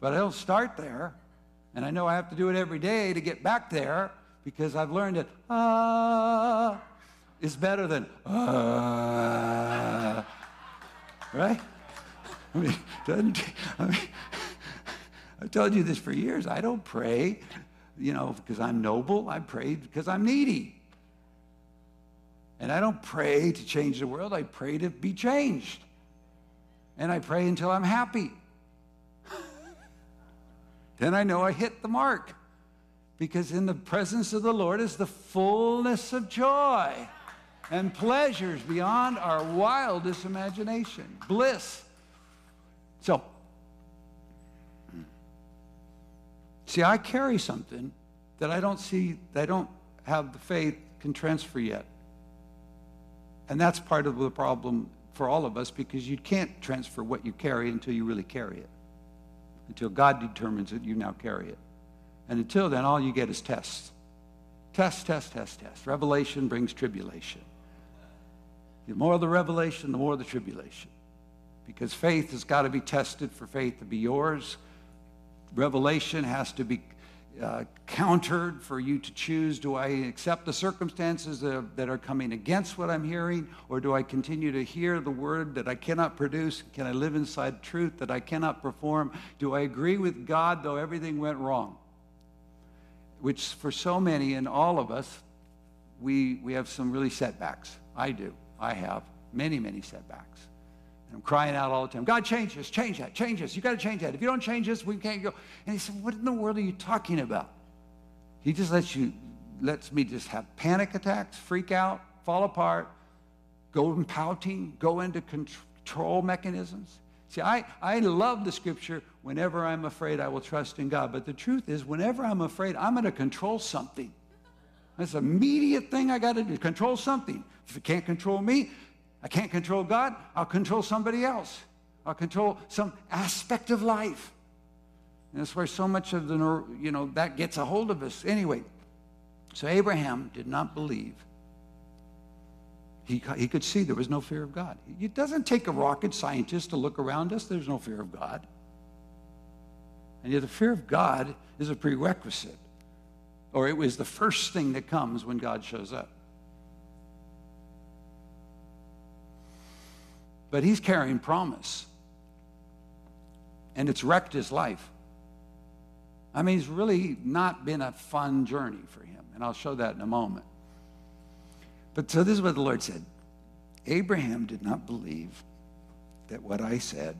but I don't start there. And I know I have to do it every day to get back there because I've learned that ah is better than ah. Right? I mean, doesn't, I mean, I've told you this for years. I don't pray, you know, because I'm noble. I pray because I'm needy. And I don't pray to change the world. I pray to be changed. And I pray until I'm happy <laughs> then I know I hit the mark. Because in the presence of the Lord is the fullness of joy and pleasures beyond our wildest imagination, bliss. So, See, I carry something that I don't see, that I don't have the faith can transfer yet. And that's part of the problem for all of us because you can't transfer what you carry until you really carry it. Until God determines that you now carry it. And until then, all you get is tests. Test, test, test, test. Revelation brings tribulation. The more the revelation, the more the tribulation. Because faith has got to be tested for faith to be yours. Revelation has to be uh, countered for you to choose do I accept the circumstances that, that are coming against what I'm hearing, or do I continue to hear the word that I cannot produce? Can I live inside truth that I cannot perform? Do I agree with God though everything went wrong? Which, for so many and all of us, we, we have some really setbacks. I do. I have many, many setbacks. And I'm crying out all the time, God, change this, change that, change this. You got to change that. If you don't change this, we can't go. And he said, What in the world are you talking about? He just lets you, lets me just have panic attacks, freak out, fall apart, go in pouting, go into control mechanisms. See, I, I love the scripture, whenever I'm afraid, I will trust in God. But the truth is, whenever I'm afraid, I'm going to control something. That's an immediate thing I got to do, control something. If it can't control me, I can't control God, I'll control somebody else. I'll control some aspect of life. And that's where so much of the, you know, that gets a hold of us. Anyway, so Abraham did not believe. He, he could see there was no fear of God. It doesn't take a rocket scientist to look around us, there's no fear of God. And yet, the fear of God is a prerequisite, or it was the first thing that comes when God shows up. But he's carrying promise. And it's wrecked his life. I mean, it's really not been a fun journey for him. And I'll show that in a moment. But so this is what the Lord said Abraham did not believe that what I said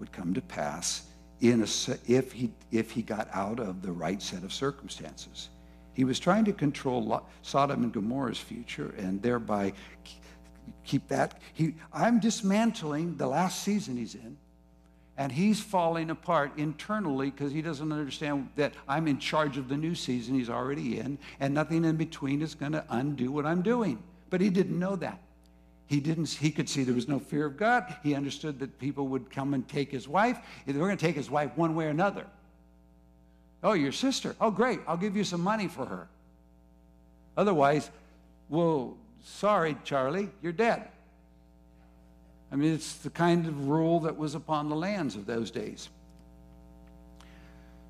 would come to pass in a, if, he, if he got out of the right set of circumstances. He was trying to control Sodom and Gomorrah's future and thereby keep that. He, I'm dismantling the last season he's in, and he's falling apart internally because he doesn't understand that I'm in charge of the new season he's already in, and nothing in between is going to undo what I'm doing. But he didn't know that. He didn't. He could see there was no fear of God. He understood that people would come and take his wife. They were going to take his wife one way or another. Oh, your sister. Oh, great. I'll give you some money for her. Otherwise, well, Sorry, Charlie, you're dead. I mean, it's the kind of rule that was upon the lands of those days.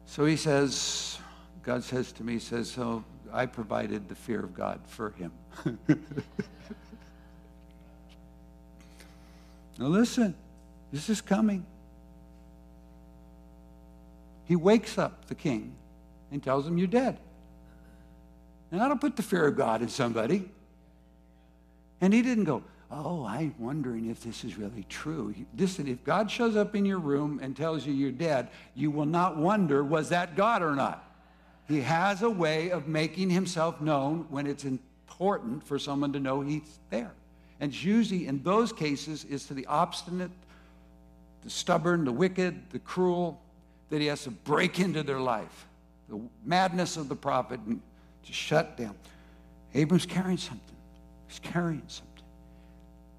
So he says, God says to me, he says, so I provided the fear of God for him. <laughs> now listen, this is coming. He wakes up the king and tells him, You're dead. Now, I don't put the fear of God in somebody. And he didn't go, oh, I'm wondering if this is really true. Listen, if God shows up in your room and tells you you're dead, you will not wonder, was that God or not? He has a way of making himself known when it's important for someone to know he's there. And usually in those cases is to the obstinate, the stubborn, the wicked, the cruel, that he has to break into their life. The madness of the prophet and to shut down. Abram's carrying something. He's carrying something.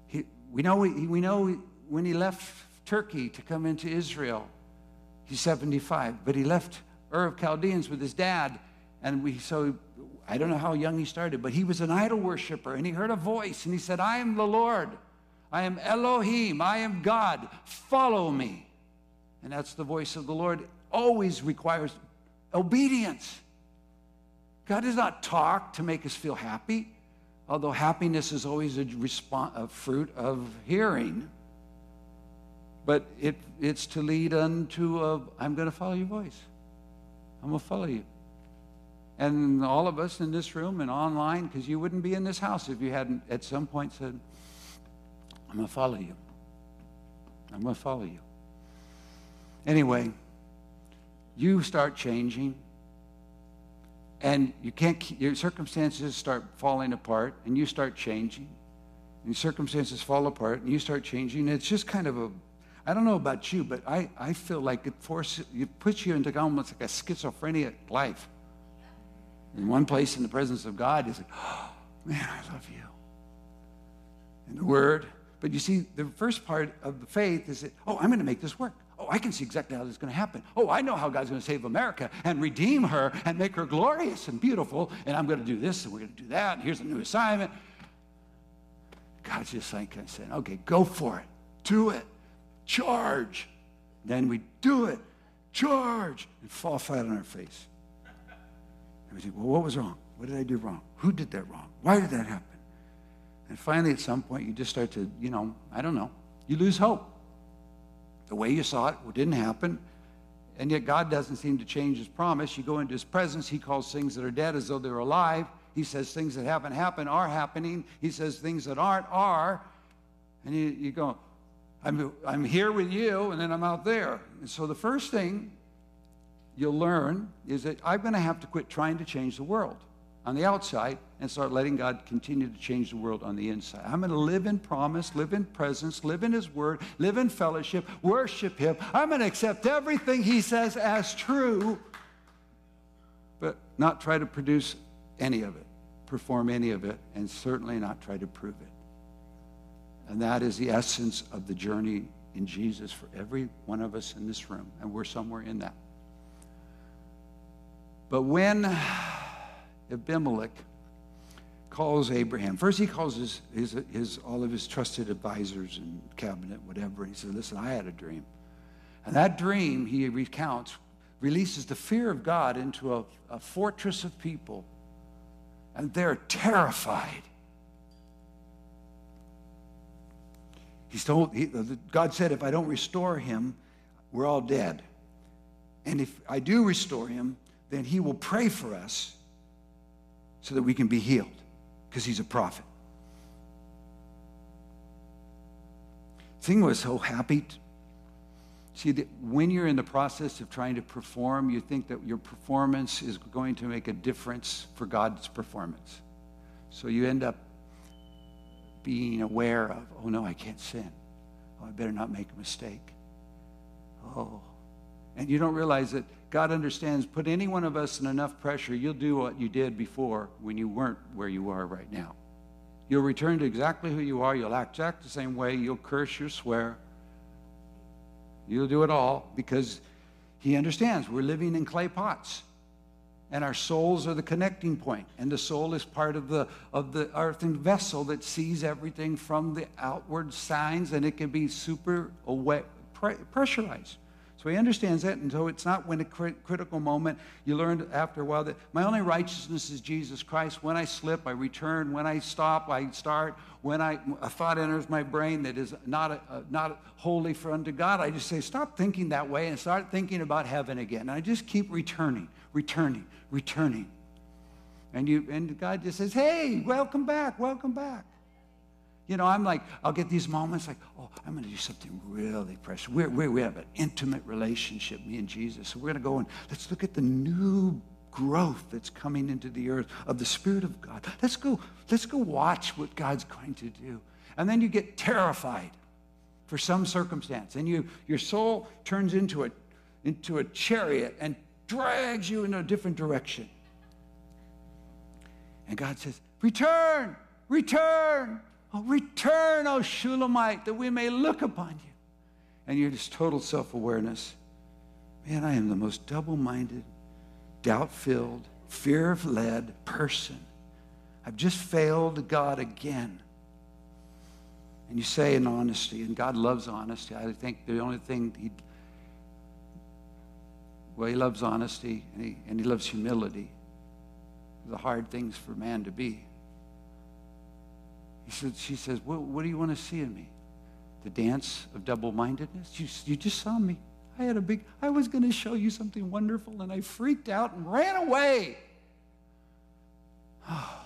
He, we, know, we, we know when he left Turkey to come into Israel, he's 75, but he left Ur of Chaldeans with his dad. And we, so I don't know how young he started, but he was an idol worshiper and he heard a voice and he said, I am the Lord. I am Elohim. I am God. Follow me. And that's the voice of the Lord. Always requires obedience. God does not talk to make us feel happy although happiness is always a, a fruit of hearing, but it, it's to lead unto a, I'm going to follow your voice. I'm going to follow you. And all of us in this room and online, because you wouldn't be in this house if you hadn't at some point said, I'm going to follow you. I'm going to follow you. Anyway, you start changing and you can't your circumstances start falling apart and you start changing and circumstances fall apart and you start changing it's just kind of a I don't know about you, but I, I feel like it forces, it puts you into almost like a schizophrenic life. In one place in the presence of God, it's like, oh, <gasps> man, I love you. And the word. But you see, the first part of the faith is that, oh, I'm going to make this work. Oh, I can see exactly how this is going to happen. Oh, I know how God's going to save America and redeem her and make her glorious and beautiful. And I'm going to do this and we're going to do that. And here's a new assignment. God's just like saying, okay, go for it. Do it. Charge. Then we do it. Charge. And fall flat on our face. And we think, well, what was wrong? What did I do wrong? Who did that wrong? Why did that happen? And finally, at some point, you just start to, you know, I don't know, you lose hope. The way you saw it didn't happen. And yet, God doesn't seem to change his promise. You go into his presence, he calls things that are dead as though they're alive. He says things that haven't happened are happening. He says things that aren't are. And you, you go, I'm, I'm here with you, and then I'm out there. And so the first thing you'll learn is that I'm going to have to quit trying to change the world on the outside and start letting God continue to change the world on the inside. I'm going to live in promise, live in presence, live in His Word, live in fellowship, worship Him. I'm going to accept everything He says as true, but not try to produce any of it, perform any of it, and certainly not try to prove it. And that is the essence of the journey in Jesus for every one of us in this room, and we're somewhere in that. But when Abimelech calls Abraham, first he calls his, his, his, all of his trusted advisors and cabinet, whatever, and he says, Listen, I had a dream. And that dream, he recounts, releases the fear of God into a, a fortress of people, and they're terrified. He's told, he, God said, if I don't restore him, we're all dead. And if I do restore him, then he will pray for us so that we can be healed because he's a prophet. Thing was so happy. See, that when you're in the process of trying to perform, you think that your performance is going to make a difference for God's performance. So you end up being aware of, oh no, I can't sin. Oh, I better not make a mistake. Oh. And you don't realize that God understands, put any one of us in enough pressure, you'll do what you did before when you weren't where you are right now. You'll return to exactly who you are. You'll act exactly the same way. You'll curse, you'll swear. You'll do it all because He understands we're living in clay pots. And our souls are the connecting point. And the soul is part of the, of the earthen vessel that sees everything from the outward signs, and it can be super away, pressurized. So he understands that, and so it's not when a critical moment. You learn after a while that my only righteousness is Jesus Christ. When I slip, I return. When I stop, I start. When I, a thought enters my brain that is not, a, a, not holy for unto God, I just say, stop thinking that way and start thinking about heaven again. And I just keep returning, returning, returning. And, you, and God just says, hey, welcome back, welcome back. You know, I'm like, I'll get these moments like, oh, I'm going to do something really precious. We're, we're, we have an intimate relationship, me and Jesus. So we're going to go and let's look at the new growth that's coming into the earth of the Spirit of God. Let's go, let's go watch what God's going to do. And then you get terrified for some circumstance. And you, your soul turns into a, into a chariot and drags you in a different direction. And God says, Return, return, Oh, return, O Shulamite, that we may look upon you. And you're just total self awareness. Man, I am the most double minded, doubt filled, fear led person. I've just failed God again. And you say in honesty, and God loves honesty. I think the only thing He, well, He loves honesty and He, and he loves humility. The hard things for man to be. He said, she says, what do you want to see in me? The dance of double-mindedness? You, you just saw me. I had a big, I was going to show you something wonderful, and I freaked out and ran away. Oh,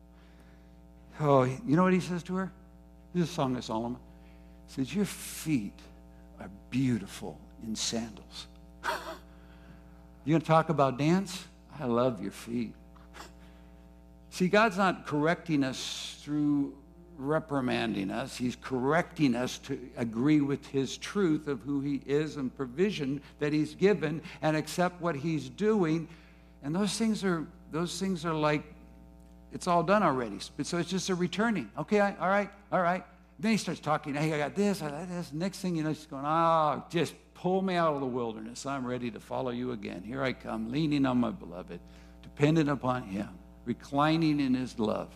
<sighs> oh you know what he says to her? This song of Solomon. He says, Your feet are beautiful in sandals. <laughs> you going to talk about dance? I love your feet. See, God's not correcting us through reprimanding us. He's correcting us to agree with his truth of who he is and provision that he's given and accept what he's doing. And those things are those things are like it's all done already. So it's just a returning. Okay, I, all right, all right. Then he starts talking. Hey, I got this, I got this. Next thing you know, he's going, oh, just pull me out of the wilderness. I'm ready to follow you again. Here I come, leaning on my beloved, dependent upon him, reclining in his love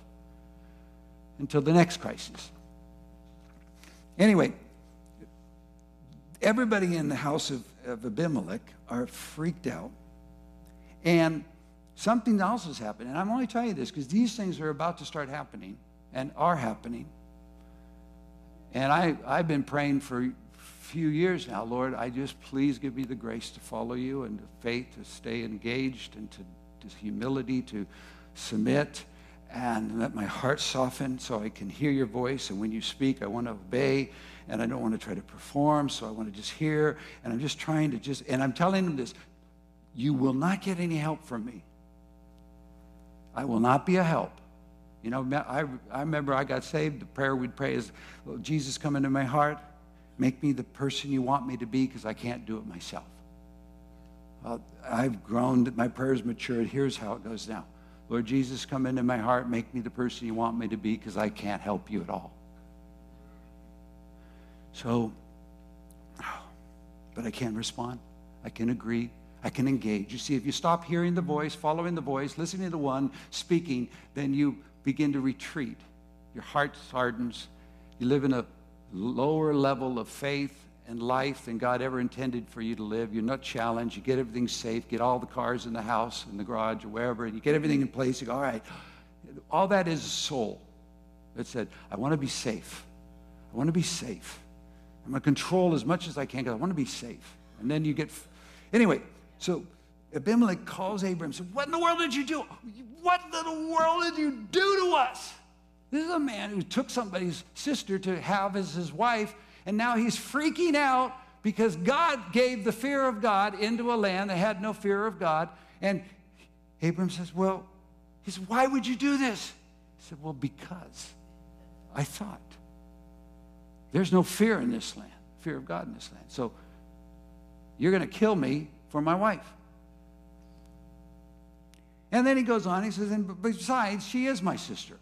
until the next crisis. Anyway, everybody in the house of, of Abimelech are freaked out. And something else has happened. And I'm only telling you this because these things are about to start happening and are happening. And I, I've been praying for a few years now, Lord, I just please give me the grace to follow you and the faith to stay engaged and to, to humility to submit and let my heart soften so I can hear your voice. And when you speak, I want to obey and I don't want to try to perform, so I want to just hear. And I'm just trying to just, and I'm telling them this you will not get any help from me. I will not be a help. You know, I, I remember I got saved. The prayer we'd pray is, Jesus, come into my heart. Make me the person you want me to be because I can't do it myself. Well, I've grown, my prayers matured. Here's how it goes now Lord Jesus, come into my heart. Make me the person you want me to be because I can't help you at all. So, but I can't respond. I can agree. I can engage. You see, if you stop hearing the voice, following the voice, listening to the one speaking, then you begin to retreat. Your heart hardens. You live in a lower level of faith and life than God ever intended for you to live. You're not challenged. You get everything safe, get all the cars in the house, in the garage, or wherever, and you get everything in place. You go, all right. All that is a soul that said, I want to be safe. I want to be safe. I'm going to control as much as I can because I want to be safe. And then you get, anyway, so Abimelech calls Abraham says, What in the world did you do? What in the world did you do to us? This is a man who took somebody's sister to have as his wife, and now he's freaking out because God gave the fear of God into a land that had no fear of God. And Abram says, Well, he said, Why would you do this? He said, Well, because I thought there's no fear in this land, fear of God in this land. So you're going to kill me for my wife. And then he goes on, he says, and besides, she is my sister.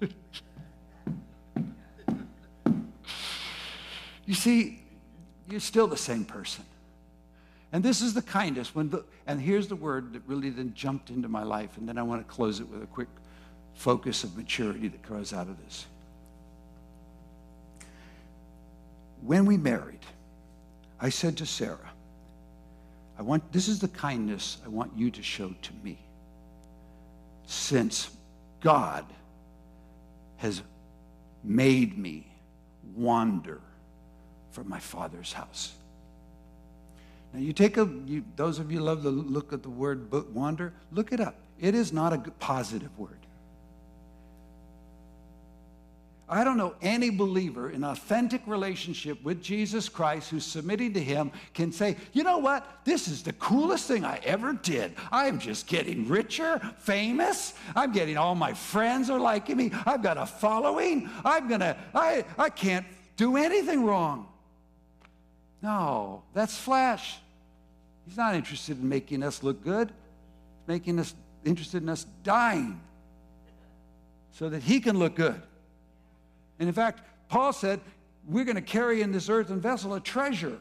<laughs> you see, you're still the same person. And this is the kindest when the, and here's the word that really then jumped into my life, and then I want to close it with a quick focus of maturity that grows out of this. When we married, I said to Sarah, I want this is the kindness I want you to show to me since God has made me wander from my father's house. Now, you take a, you, those of you love to look at the word wander, look it up. It is not a positive word. I don't know any believer in authentic relationship with Jesus Christ who's submitting to Him can say, you know what? This is the coolest thing I ever did. I'm just getting richer, famous. I'm getting all my friends are liking me. I've got a following. I'm gonna, I, I can't do anything wrong. No, that's flesh. He's not interested in making us look good. He's making us interested in us dying so that he can look good. And in fact, Paul said, we're going to carry in this earthen vessel a treasure.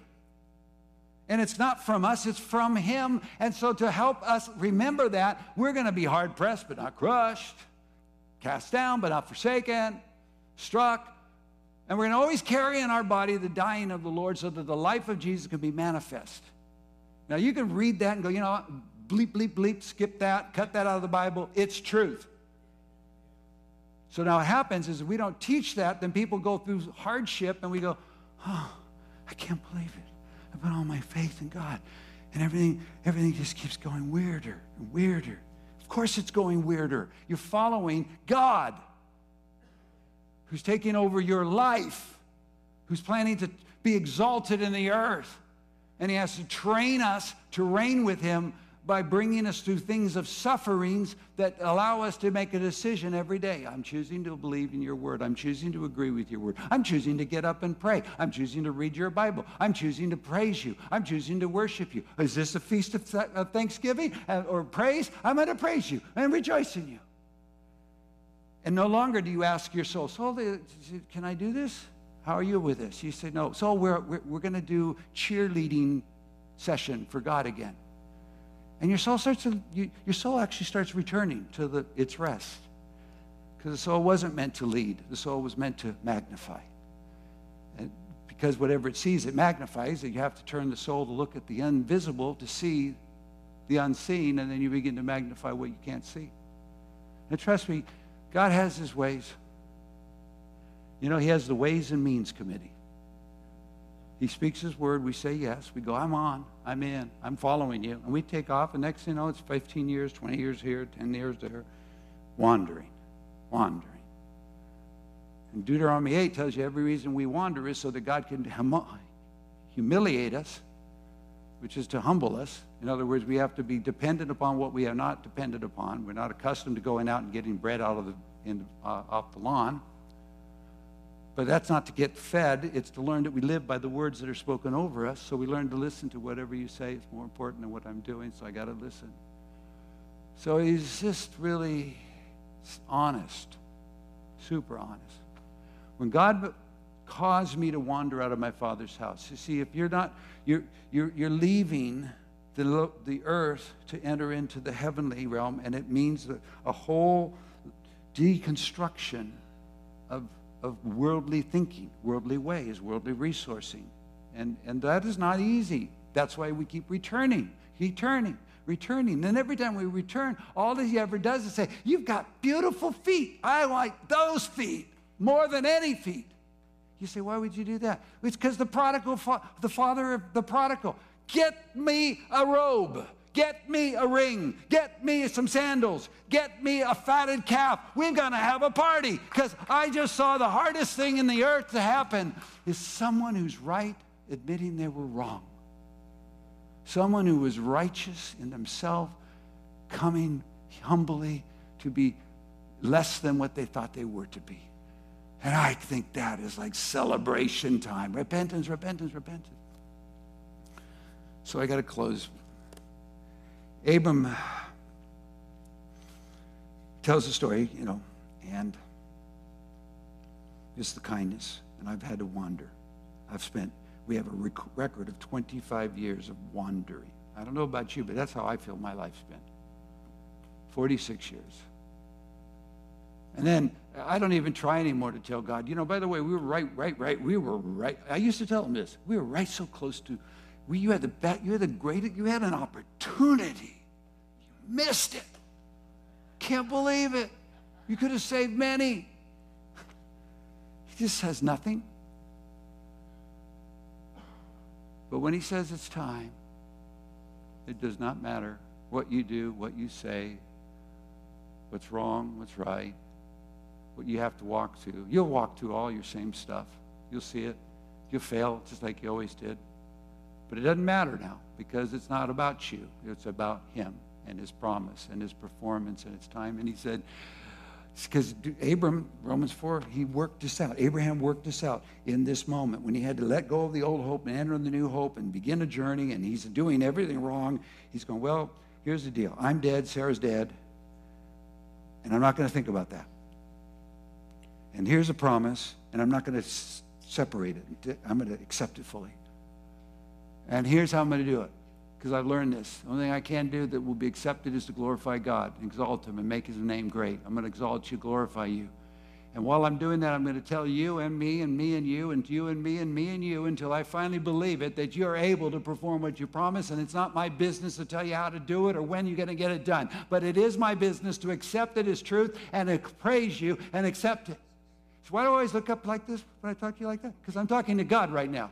And it's not from us, it's from him. And so to help us remember that, we're going to be hard pressed but not crushed, cast down but not forsaken, struck. And we're going to always carry in our body the dying of the Lord so that the life of Jesus can be manifest. Now you can read that and go, you know, bleep, bleep, bleep, skip that, cut that out of the Bible. It's truth. So now what happens is if we don't teach that, then people go through hardship and we go, oh, I can't believe it. I put all my faith in God. And everything, everything just keeps going weirder and weirder. Of course it's going weirder. You're following God who's taking over your life, who's planning to be exalted in the earth. And he has to train us to reign with him by bringing us through things of sufferings that allow us to make a decision every day. I'm choosing to believe in your word. I'm choosing to agree with your word. I'm choosing to get up and pray. I'm choosing to read your Bible. I'm choosing to praise you. I'm choosing to worship you. Is this a feast of, th- of Thanksgiving uh, or praise? I'm going to praise you and rejoice in you. And no longer do you ask your soul, soul, uh, can I do this? How are you with this? You say, no. So we're, we're, we're going to do cheerleading session for God again. And your soul starts to, you, your soul actually starts returning to the, its rest. Because the soul wasn't meant to lead. The soul was meant to magnify. And because whatever it sees, it magnifies. And you have to turn the soul to look at the invisible to see the unseen, and then you begin to magnify what you can't see. And trust me, God has his ways. You know, he has the Ways and Means Committee. He speaks his word. We say yes. We go, I'm on. I'm in. I'm following you. And we take off. And next thing you know, it's 15 years, 20 years here, 10 years there, wandering, wandering. And Deuteronomy 8 tells you every reason we wander is so that God can <laughs> hum- humiliate us, which is to humble us. In other words, we have to be dependent upon what we are not dependent upon. We're not accustomed to going out and getting bread out of the, in, uh, off the lawn. But that's not to get fed, it's to learn that we live by the words that are spoken over us. So we learn to listen to whatever you say. It's more important than what I'm doing, so I got to listen. So he's just really honest, super honest. When God caused me to wander out of my father's house, you see, if you're not, you're, you're, you're leaving the, the earth to enter into the heavenly realm, and it means a whole deconstruction of of worldly thinking, worldly ways, worldly resourcing. And, and that is not easy. That's why we keep returning, returning, returning. And every time we return, all that he ever does is say, You've got beautiful feet. I like those feet more than any feet. You say, Why would you do that? It's because the prodigal, the father of the prodigal, get me a robe. Get me a ring. Get me some sandals. Get me a fatted calf. We're going to have a party because I just saw the hardest thing in the earth to happen is someone who's right admitting they were wrong. Someone who was righteous in themselves coming humbly to be less than what they thought they were to be. And I think that is like celebration time. Repentance, repentance, repentance. So I got to close Abram tells the story, you know, and just the kindness. And I've had to wander. I've spent, we have a rec- record of 25 years of wandering. I don't know about you, but that's how I feel my life's been 46 years. And then I don't even try anymore to tell God, you know, by the way, we were right, right, right. We were right. I used to tell him this. We were right so close to we, you had the best, you had the greatest, you had an opportunity. You missed it. Can't believe it. You could have saved many. He just says nothing. But when he says it's time, it does not matter what you do, what you say, what's wrong, what's right, what you have to walk through. You'll walk through all your same stuff. You'll see it. You'll fail just like you always did. But it doesn't matter now because it's not about you. It's about him and his promise and his performance and its time. And he said, because Abram, Romans 4, he worked this out. Abraham worked this out in this moment when he had to let go of the old hope and enter in the new hope and begin a journey, and he's doing everything wrong. He's going, Well, here's the deal I'm dead, Sarah's dead, and I'm not going to think about that. And here's a promise, and I'm not going to separate it. I'm going to accept it fully. And here's how I'm going to do it. Because I've learned this. The only thing I can do that will be accepted is to glorify God, exalt Him, and make His name great. I'm going to exalt you, glorify you. And while I'm doing that, I'm going to tell you and me and me and you and you and me and me and you until I finally believe it that you're able to perform what you promise. And it's not my business to tell you how to do it or when you're going to get it done. But it is my business to accept it as truth and praise you and accept it. So why do I always look up like this when I talk to you like that? Because I'm talking to God right now.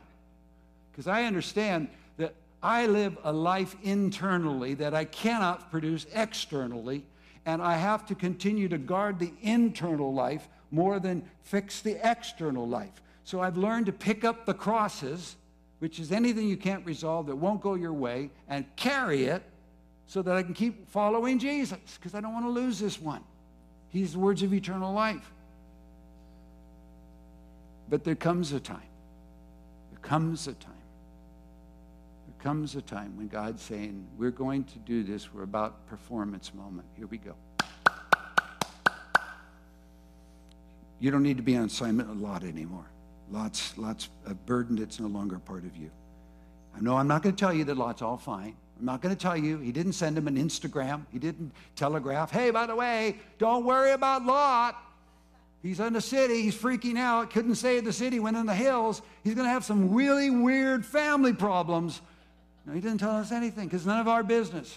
Because I understand that I live a life internally that I cannot produce externally, and I have to continue to guard the internal life more than fix the external life. So I've learned to pick up the crosses, which is anything you can't resolve that won't go your way, and carry it so that I can keep following Jesus because I don't want to lose this one. He's the words of eternal life. But there comes a time. There comes a time. There comes a time when God's saying, We're going to do this. We're about performance moment. Here we go. You don't need to be on assignment a lot anymore. Lots, lots of burden that's no longer part of you. I know I'm not going to tell you that Lot's all fine. I'm not going to tell you. He didn't send him an Instagram. He didn't telegraph, hey, by the way, don't worry about Lot. He's in the city. He's freaking out. Couldn't save the city. Went in the hills. He's going to have some really weird family problems. No, he didn't tell us anything because none of our business.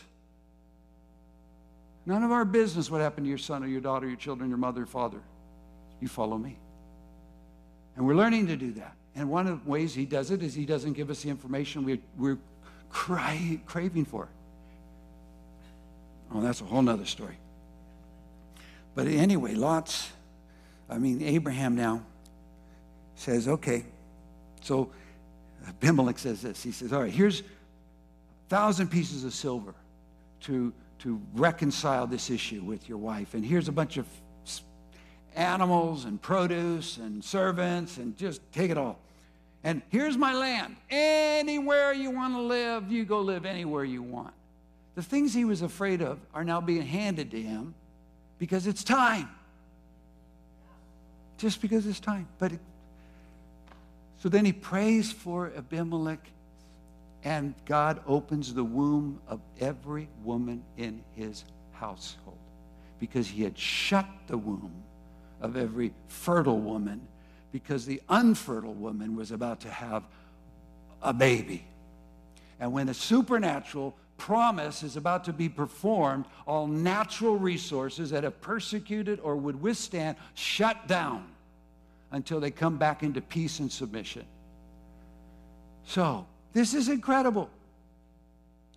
None of our business what happened to your son or your daughter, your children, your mother, father. You follow me. And we're learning to do that. And one of the ways he does it is he doesn't give us the information we're, we're cry, craving for. Oh, that's a whole nother story. But anyway, Lot's, I mean, Abraham now says, okay. So Abimelech says this. He says, all right, here's a thousand pieces of silver to, to reconcile this issue with your wife. And here's a bunch of animals and produce and servants and just take it all. And here's my land. Anywhere you want to live, you go live anywhere you want. The things he was afraid of are now being handed to him because it's time. Just because it's time. But it, so then he prays for Abimelech, and God opens the womb of every woman in his household because he had shut the womb of every fertile woman because the unfertile woman was about to have a baby. And when the supernatural promise is about to be performed, all natural resources that have persecuted or would withstand shut down until they come back into peace and submission. So, this is incredible.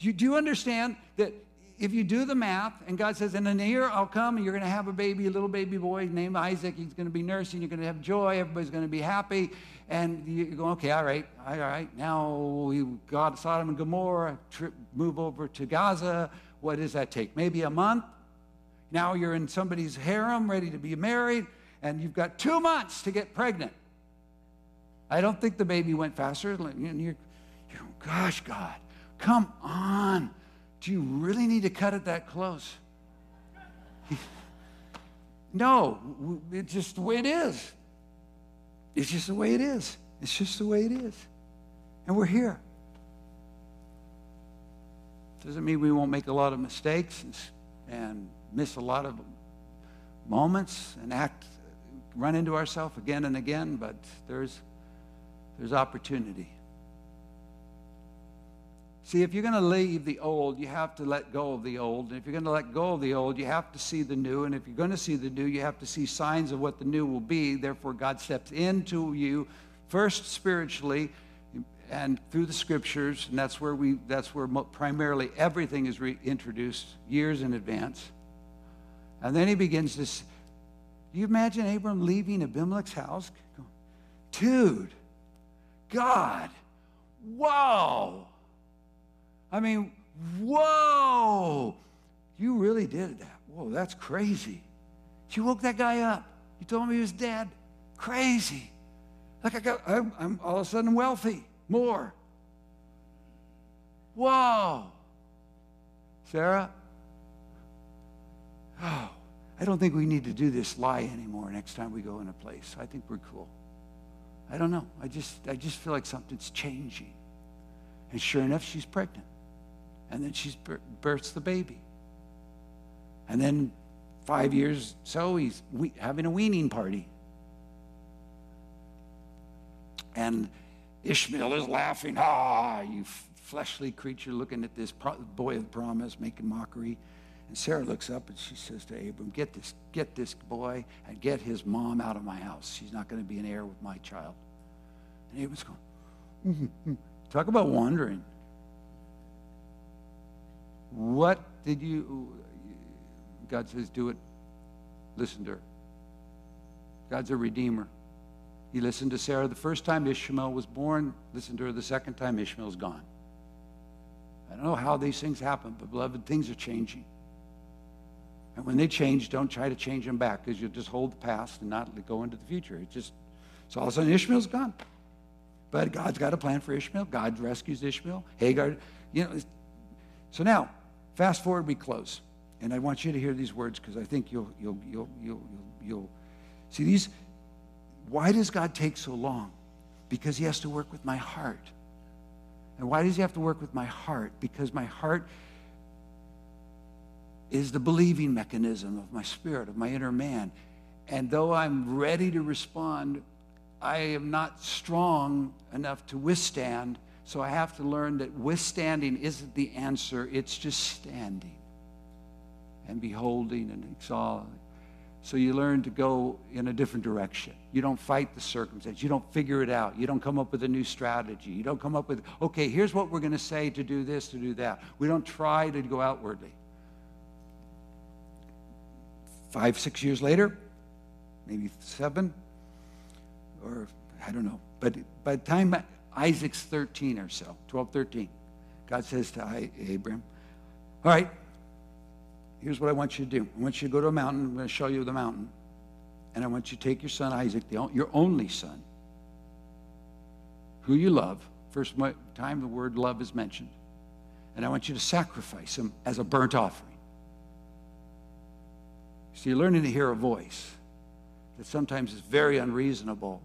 Do you, do you understand that if you do the math, and God says, in a year I'll come and you're going to have a baby, a little baby boy named Isaac. He's going to be nursing. You're going to have joy. Everybody's going to be happy. And you go, okay, all right, all right. Now we got Sodom and Gomorrah, trip, move over to Gaza. What does that take? Maybe a month. Now you're in somebody's harem, ready to be married, and you've got two months to get pregnant. I don't think the baby went faster. You're, you're gosh, God, come on. Do you really need to cut it that close? <laughs> no, it's just the way it is. It's just the way it is. It's just the way it is. And we're here. Doesn't mean we won't make a lot of mistakes and, and miss a lot of moments and act, run into ourselves again and again, but there's, there's opportunity. See, if you're going to leave the old, you have to let go of the old. And if you're going to let go of the old, you have to see the new. And if you're going to see the new, you have to see signs of what the new will be. Therefore, God steps into you first spiritually and through the scriptures. And that's where we that's where primarily everything is reintroduced years in advance. And then he begins this. Do you imagine Abram leaving Abimelech's house? Dude, God, wow. I mean, whoa, you really did that. Whoa, that's crazy. You woke that guy up. You told him he was dead. Crazy. Like I got, I'm, I'm all of a sudden wealthy, more. Whoa. Sarah? Oh, I don't think we need to do this lie anymore next time we go in a place. I think we're cool. I don't know. I just, I just feel like something's changing. And sure enough, she's pregnant. And then she births the baby. And then five years so, he's having a weaning party. And Ishmael is laughing. Ah, you fleshly creature looking at this boy of promise, making mockery. And Sarah looks up and she says to Abram, Get this, get this boy and get his mom out of my house. She's not going to be an heir with my child. And Abram's going, mm-hmm. Talk about wandering. What did you, God says, do it. Listen to her. God's a redeemer. He listened to Sarah the first time Ishmael was born, listened to her the second time Ishmael's gone. I don't know how these things happen, but beloved, things are changing. And when they change, don't try to change them back because you'll just hold the past and not go into the future. It just, so all of a sudden Ishmael's gone. But God's got a plan for Ishmael. God rescues Ishmael. Hagar, you know. So now, fast forward, we close. And I want you to hear these words because I think you'll, you'll, you'll, you'll, you'll, you'll see these. Why does God take so long? Because he has to work with my heart. And why does he have to work with my heart? Because my heart is the believing mechanism of my spirit, of my inner man. And though I'm ready to respond, I am not strong enough to withstand. So I have to learn that withstanding isn't the answer, it's just standing and beholding and exalting. So you learn to go in a different direction. You don't fight the circumstance. You don't figure it out. You don't come up with a new strategy. You don't come up with, okay, here's what we're going to say to do this, to do that. We don't try to go outwardly. Five, six years later, maybe seven, or I don't know. But by the time Isaac's 13 or so, 12, 13, God says to Abram, All right, here's what I want you to do. I want you to go to a mountain. I'm going to show you the mountain. And I want you to take your son Isaac, your only son, who you love. First time the word love is mentioned. And I want you to sacrifice him as a burnt offering. So you're learning to hear a voice that sometimes is very unreasonable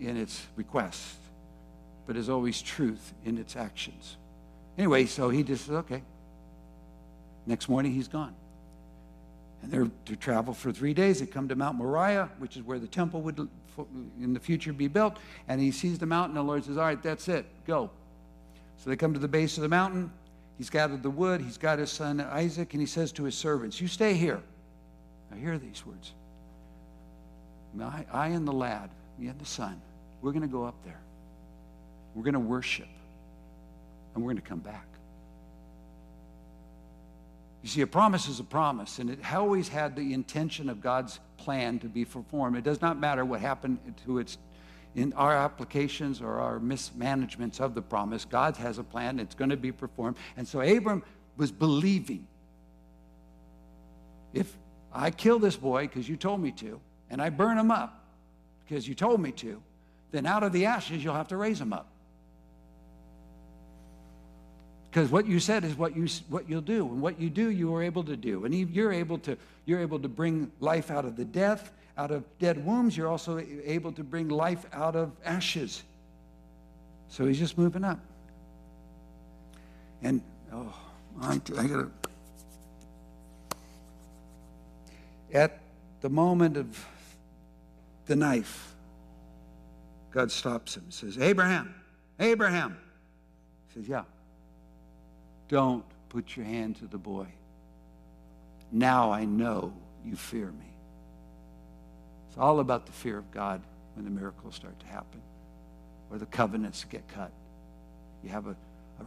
in its request, but is always truth in its actions. Anyway, so he just says, okay. Next morning, he's gone. And they're to travel for three days. They come to Mount Moriah, which is where the temple would in the future be built. And he sees the mountain, and the Lord says, All right, that's it, go. So they come to the base of the mountain. He's gathered the wood. He's got his son Isaac, and he says to his servants, You stay here. Now, hear these words. I, I and the lad, me and the son, we're going to go up there. We're going to worship. And we're going to come back. You see, a promise is a promise, and it always had the intention of God's plan to be performed. It does not matter what happened to its in our applications or our mismanagements of the promise. God has a plan, it's going to be performed. And so Abram was believing. If I kill this boy because you told me to, and I burn him up because you told me to, then out of the ashes you'll have to raise him up. Because what you said is what, you, what you'll do. And what you do, you are able to do. And you're able to, you're able to bring life out of the death, out of dead wombs. You're also able to bring life out of ashes. So he's just moving up. And, oh, I, I got to. At the moment of the knife, God stops him and says, Abraham, Abraham. He says, Yeah. Don't put your hand to the boy. Now I know you fear me. It's all about the fear of God when the miracles start to happen or the covenants get cut. You have a,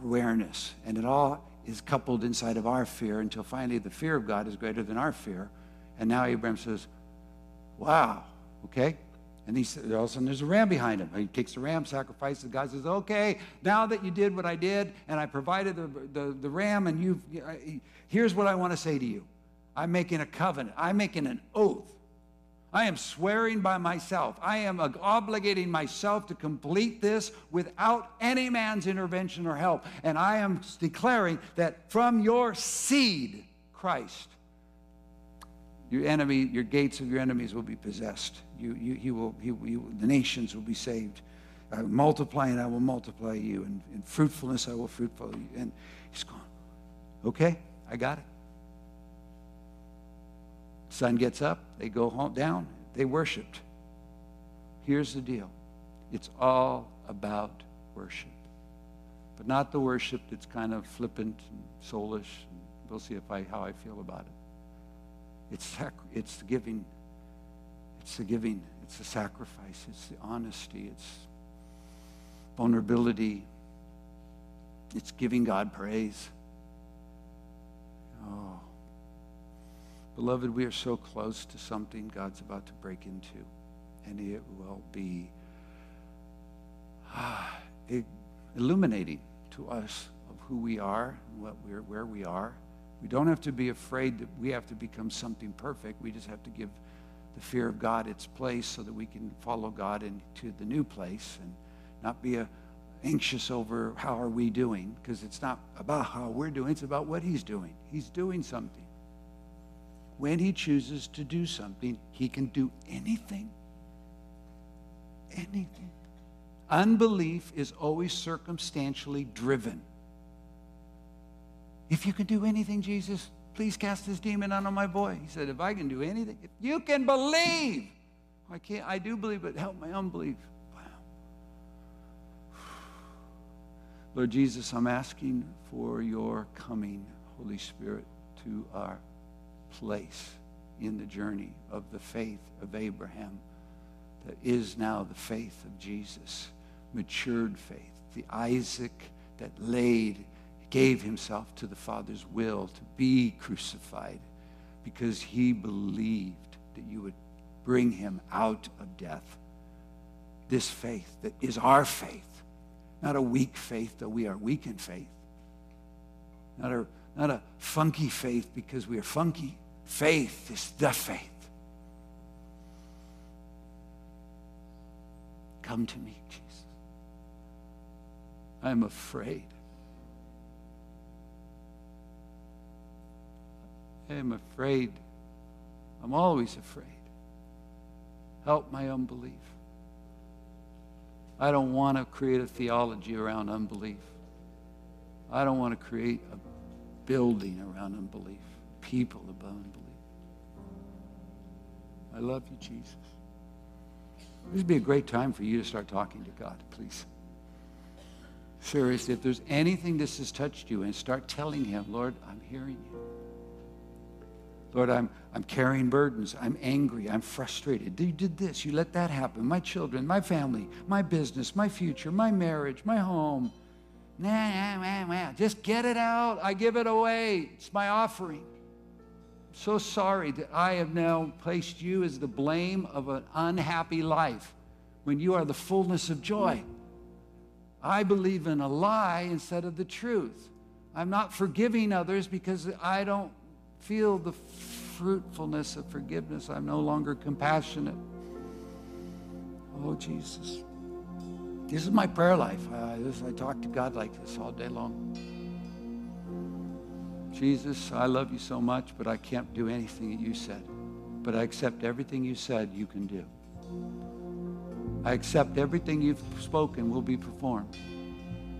awareness, and it all is coupled inside of our fear until finally the fear of God is greater than our fear. And now Abraham says, Wow, okay, and he said, all of a sudden there's a ram behind him. He takes the ram, sacrifices. God says, okay, now that you did what I did and I provided the, the, the ram and you've, here's what I want to say to you. I'm making a covenant. I'm making an oath. I am swearing by myself. I am obligating myself to complete this without any man's intervention or help. And I am declaring that from your seed, Christ, your enemy, your gates of your enemies will be possessed. You, you, he will, he, you, the nations will be saved. I will multiply and I will multiply you. And in fruitfulness I will fruitful you. And he's gone. Okay, I got it. Sun gets up, they go home, down, they worshiped. Here's the deal it's all about worship. But not the worship that's kind of flippant and soulish. We'll see if I, how I feel about it. It's, sac- it's the giving. It's the giving. It's the sacrifice. It's the honesty. It's vulnerability. It's giving God praise. Oh. Beloved, we are so close to something God's about to break into. And it will be ah, <sighs> illuminating to us of who we are, what we're, where we are. We don't have to be afraid that we have to become something perfect. We just have to give the fear of God its place so that we can follow God into the new place and not be a, anxious over how are we doing because it's not about how we're doing, it's about what he's doing. He's doing something. When he chooses to do something, he can do anything. Anything. Unbelief is always circumstantially driven. If you can do anything, Jesus, please cast this demon out of my boy. He said, if I can do anything, if you can believe. I can't, I do believe, but help my unbelief. Wow. Lord Jesus, I'm asking for your coming, Holy Spirit, to our place in the journey of the faith of Abraham that is now the faith of Jesus, matured faith, the Isaac that laid, gave himself to the Father's will to be crucified because he believed that you would bring him out of death. This faith that is our faith, not a weak faith, though we are weak in faith. Not a, not a funky faith because we are funky. Faith is the faith. Come to me, Jesus. I'm afraid. I am afraid. I'm always afraid. Help my unbelief. I don't want to create a theology around unbelief. I don't want to create a building around unbelief, people about unbelief. I love you, Jesus. This would be a great time for you to start talking to God, please. Seriously, if there's anything this has touched you, and start telling Him, Lord, I'm hearing you. Lord, I'm, I'm carrying burdens. I'm angry. I'm frustrated. You did this. You let that happen. My children, my family, my business, my future, my marriage, my home. Nah, nah, nah, nah. Just get it out. I give it away. It's my offering. I'm so sorry that I have now placed you as the blame of an unhappy life when you are the fullness of joy. I believe in a lie instead of the truth. I'm not forgiving others because I don't feel the fruitfulness of forgiveness. I'm no longer compassionate. Oh, Jesus. This is my prayer life. I, this, I talk to God like this all day long. Jesus, I love you so much, but I can't do anything that you said. But I accept everything you said you can do. I accept everything you've spoken will be performed.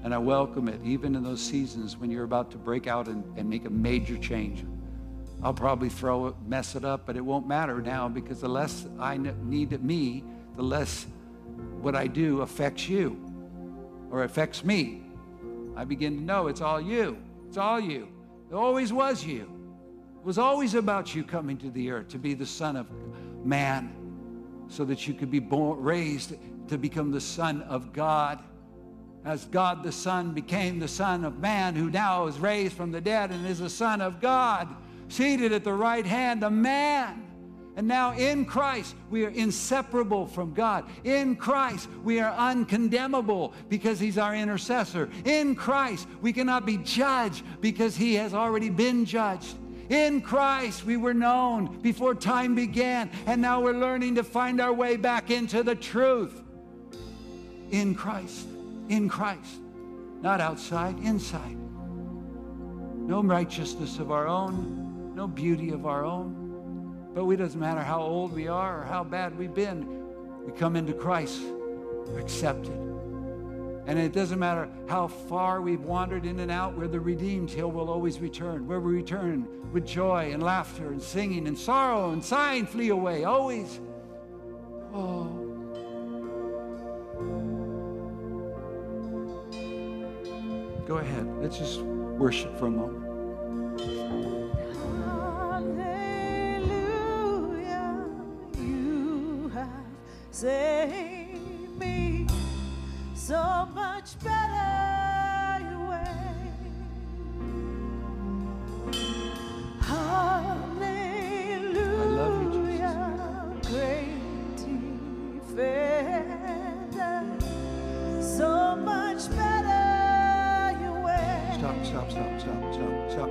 And I welcome it, even in those seasons when you're about to break out and, and make a major change. I'll probably throw it, mess it up, but it won't matter now because the less I need me, the less what I do affects you or affects me. I begin to know it's all you. It's all you. It always was you. It was always about you coming to the earth to be the son of man so that you could be born, raised to become the son of God. As God the Son became the Son of Man, who now is raised from the dead and is the Son of God seated at the right hand, a man. And now in Christ, we are inseparable from God. In Christ, we are uncondemnable because He's our intercessor. In Christ, we cannot be judged because He has already been judged. In Christ, we were known before time began, and now we're learning to find our way back into the truth. In Christ, in Christ, not outside, inside. No righteousness of our own, no beauty of our own. But it doesn't matter how old we are or how bad we've been. We come into Christ, we're accepted. And it doesn't matter how far we've wandered in and out, we're the redeemed. He will always return. Where we return with joy and laughter and singing and sorrow and sighing flee away, always. Oh. Go ahead. Let's just worship for a moment. Save me so much better your way. Hallelujah, great defender, so much better your way. Stop Stop, stop, stop. Stop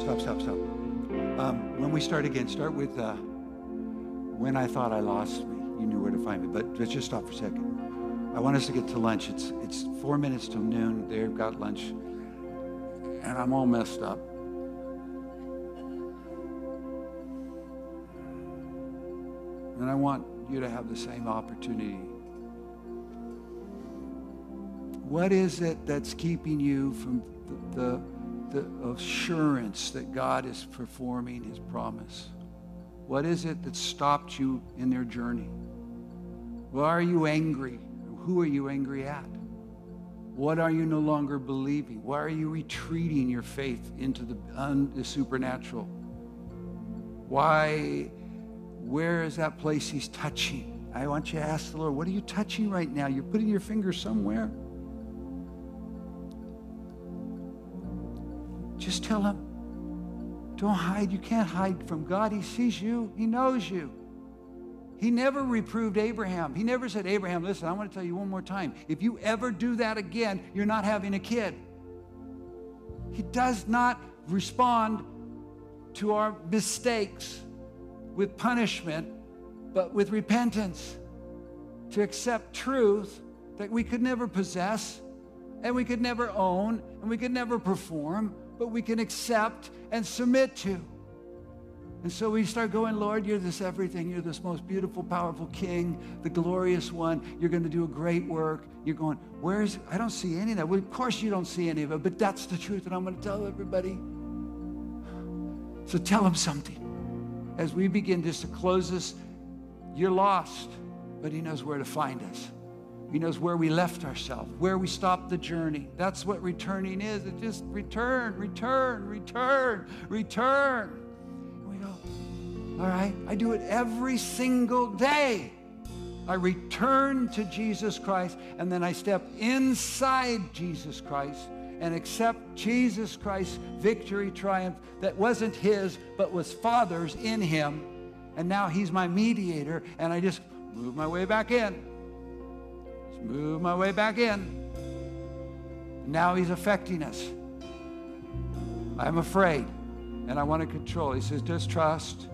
stop stop stop. Um, when we start again, start with uh, when I thought I lost. You knew where to find me. But let's just stop for a second. I want us to get to lunch. It's, it's four minutes till noon. They've got lunch. And I'm all messed up. And I want you to have the same opportunity. What is it that's keeping you from the, the, the assurance that God is performing his promise? What is it that stopped you in their journey? Why are you angry? Who are you angry at? What are you no longer believing? Why are you retreating your faith into the, un, the supernatural? Why, where is that place he's touching? I want you to ask the Lord, what are you touching right now? You're putting your finger somewhere. Just tell him. Don't hide. You can't hide from God. He sees you, He knows you. He never reproved Abraham. He never said, Abraham, listen, I want to tell you one more time. If you ever do that again, you're not having a kid. He does not respond to our mistakes with punishment, but with repentance. To accept truth that we could never possess, and we could never own, and we could never perform, but we can accept and submit to. And so we start going, Lord, you're this everything. You're this most beautiful, powerful King, the glorious one. You're going to do a great work. You're going, where is, I don't see any of that. Well, of course you don't see any of it, but that's the truth, and I'm going to tell everybody. So tell them something. As we begin just to close this, you're lost, but he knows where to find us. He knows where we left ourselves, where we stopped the journey. That's what returning is. It just return, return, return, return. All right, I do it every single day. I return to Jesus Christ and then I step inside Jesus Christ and accept Jesus Christ's victory triumph that wasn't his but was Father's in him. And now he's my mediator and I just move my way back in move my way back in. Now he's affecting us. I'm afraid and I want to control. He says, just trust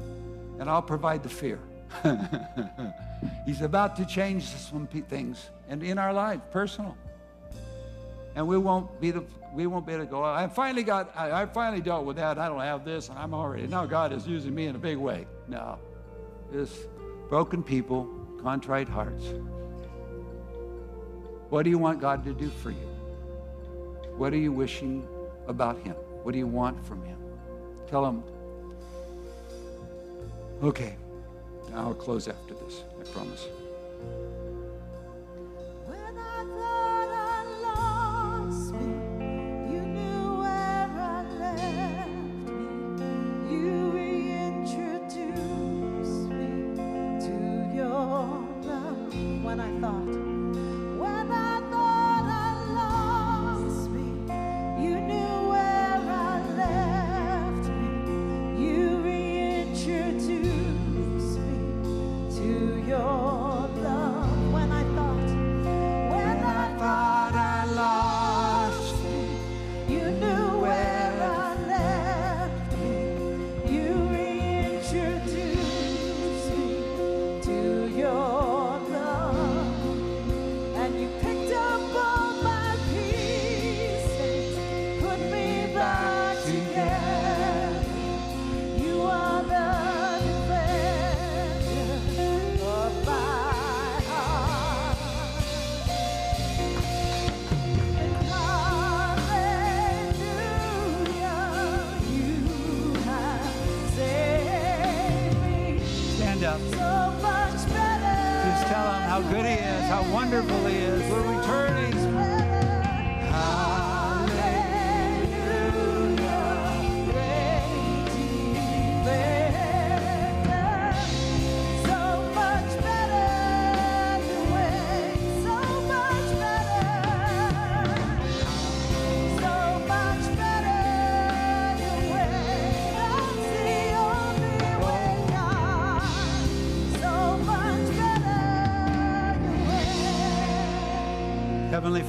and I'll provide the fear. <laughs> he's about to change some things and in our life, personal. And we won't be the we won't be able to go. I finally got I, I finally dealt with that. I don't have this, and I'm already now God is using me in a big way. No. This broken people, contrite hearts. What do you want God to do for you? What are you wishing about Him? What do you want from Him? Tell Him. Okay, I'll close after this, I promise.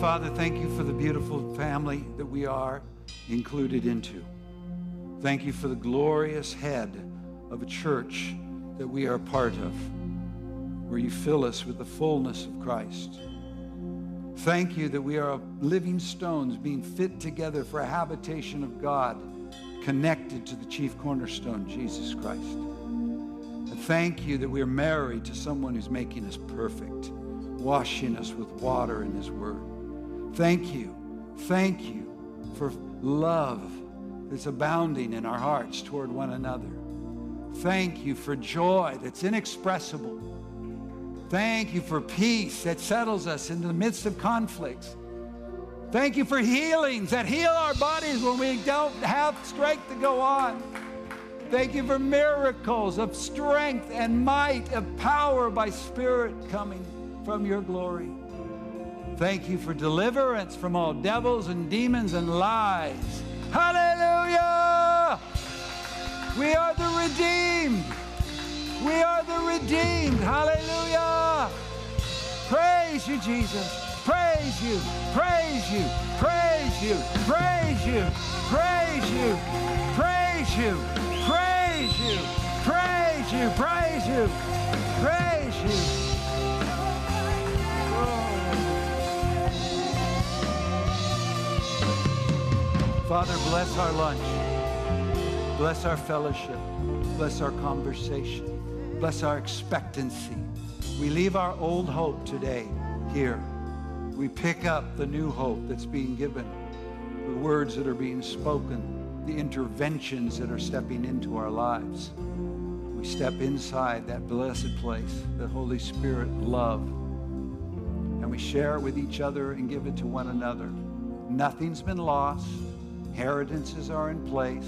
Father, thank you for the beautiful family that we are included into. Thank you for the glorious head of a church that we are part of, where you fill us with the fullness of Christ. Thank you that we are living stones being fit together for a habitation of God connected to the chief cornerstone, Jesus Christ. And thank you that we are married to someone who's making us perfect, washing us with water in his word. Thank you, thank you for love that's abounding in our hearts toward one another. Thank you for joy that's inexpressible. Thank you for peace that settles us in the midst of conflicts. Thank you for healings that heal our bodies when we don't have strength to go on. Thank you for miracles of strength and might, of power by Spirit coming from your glory. Thank you for deliverance from all devils and demons and lies. Hallelujah! We are the redeemed. We are the redeemed. Hallelujah! Praise you, Jesus. Praise you. Praise you. Praise you. Praise you. Praise you. Praise you. Praise you. Praise you. Praise you. Praise you. Father, bless our lunch. Bless our fellowship. Bless our conversation. Bless our expectancy. We leave our old hope today here. We pick up the new hope that's being given, the words that are being spoken, the interventions that are stepping into our lives. We step inside that blessed place, the Holy Spirit love, and we share it with each other and give it to one another. Nothing's been lost. Inheritances are in place.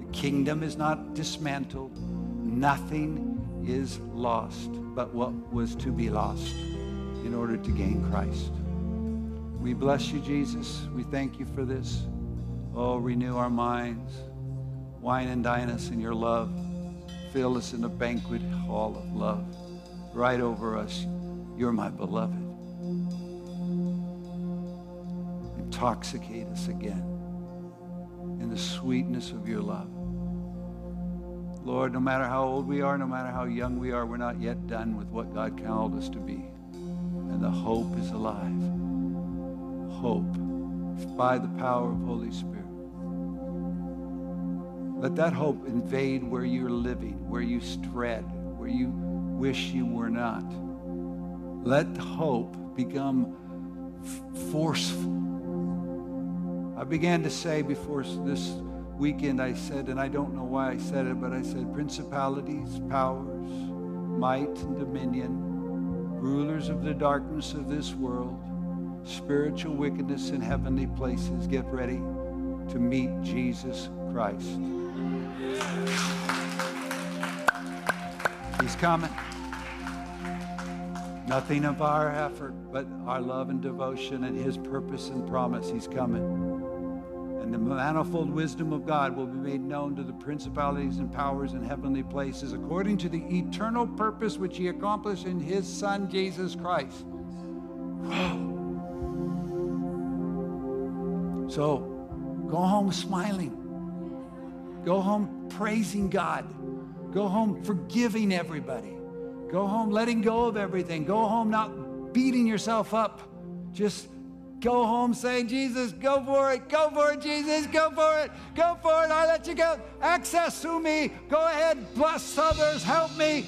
The kingdom is not dismantled. Nothing is lost but what was to be lost in order to gain Christ. We bless you, Jesus. We thank you for this. Oh, renew our minds. Wine and dine us in your love. Fill us in the banquet hall of love. Right over us, you're my beloved. Intoxicate us again in the sweetness of your love. Lord, no matter how old we are, no matter how young we are, we're not yet done with what God called us to be. And the hope is alive. Hope by the power of Holy Spirit. Let that hope invade where you're living, where you tread, where you wish you were not. Let hope become forceful. I began to say before this weekend, I said, and I don't know why I said it, but I said, principalities, powers, might, and dominion, rulers of the darkness of this world, spiritual wickedness in heavenly places, get ready to meet Jesus Christ. He's coming. Nothing of our effort, but our love and devotion and his purpose and promise. He's coming. And the manifold wisdom of God will be made known to the principalities and powers in heavenly places according to the eternal purpose which he accomplished in his Son, Jesus Christ. So go home smiling. Go home praising God. Go home forgiving everybody. Go home letting go of everything. Go home not beating yourself up. Just go home saying, Jesus, go for it. Go for it, Jesus. Go for it. Go for it. I let you go. Access through me. Go ahead. Bless others. Help me.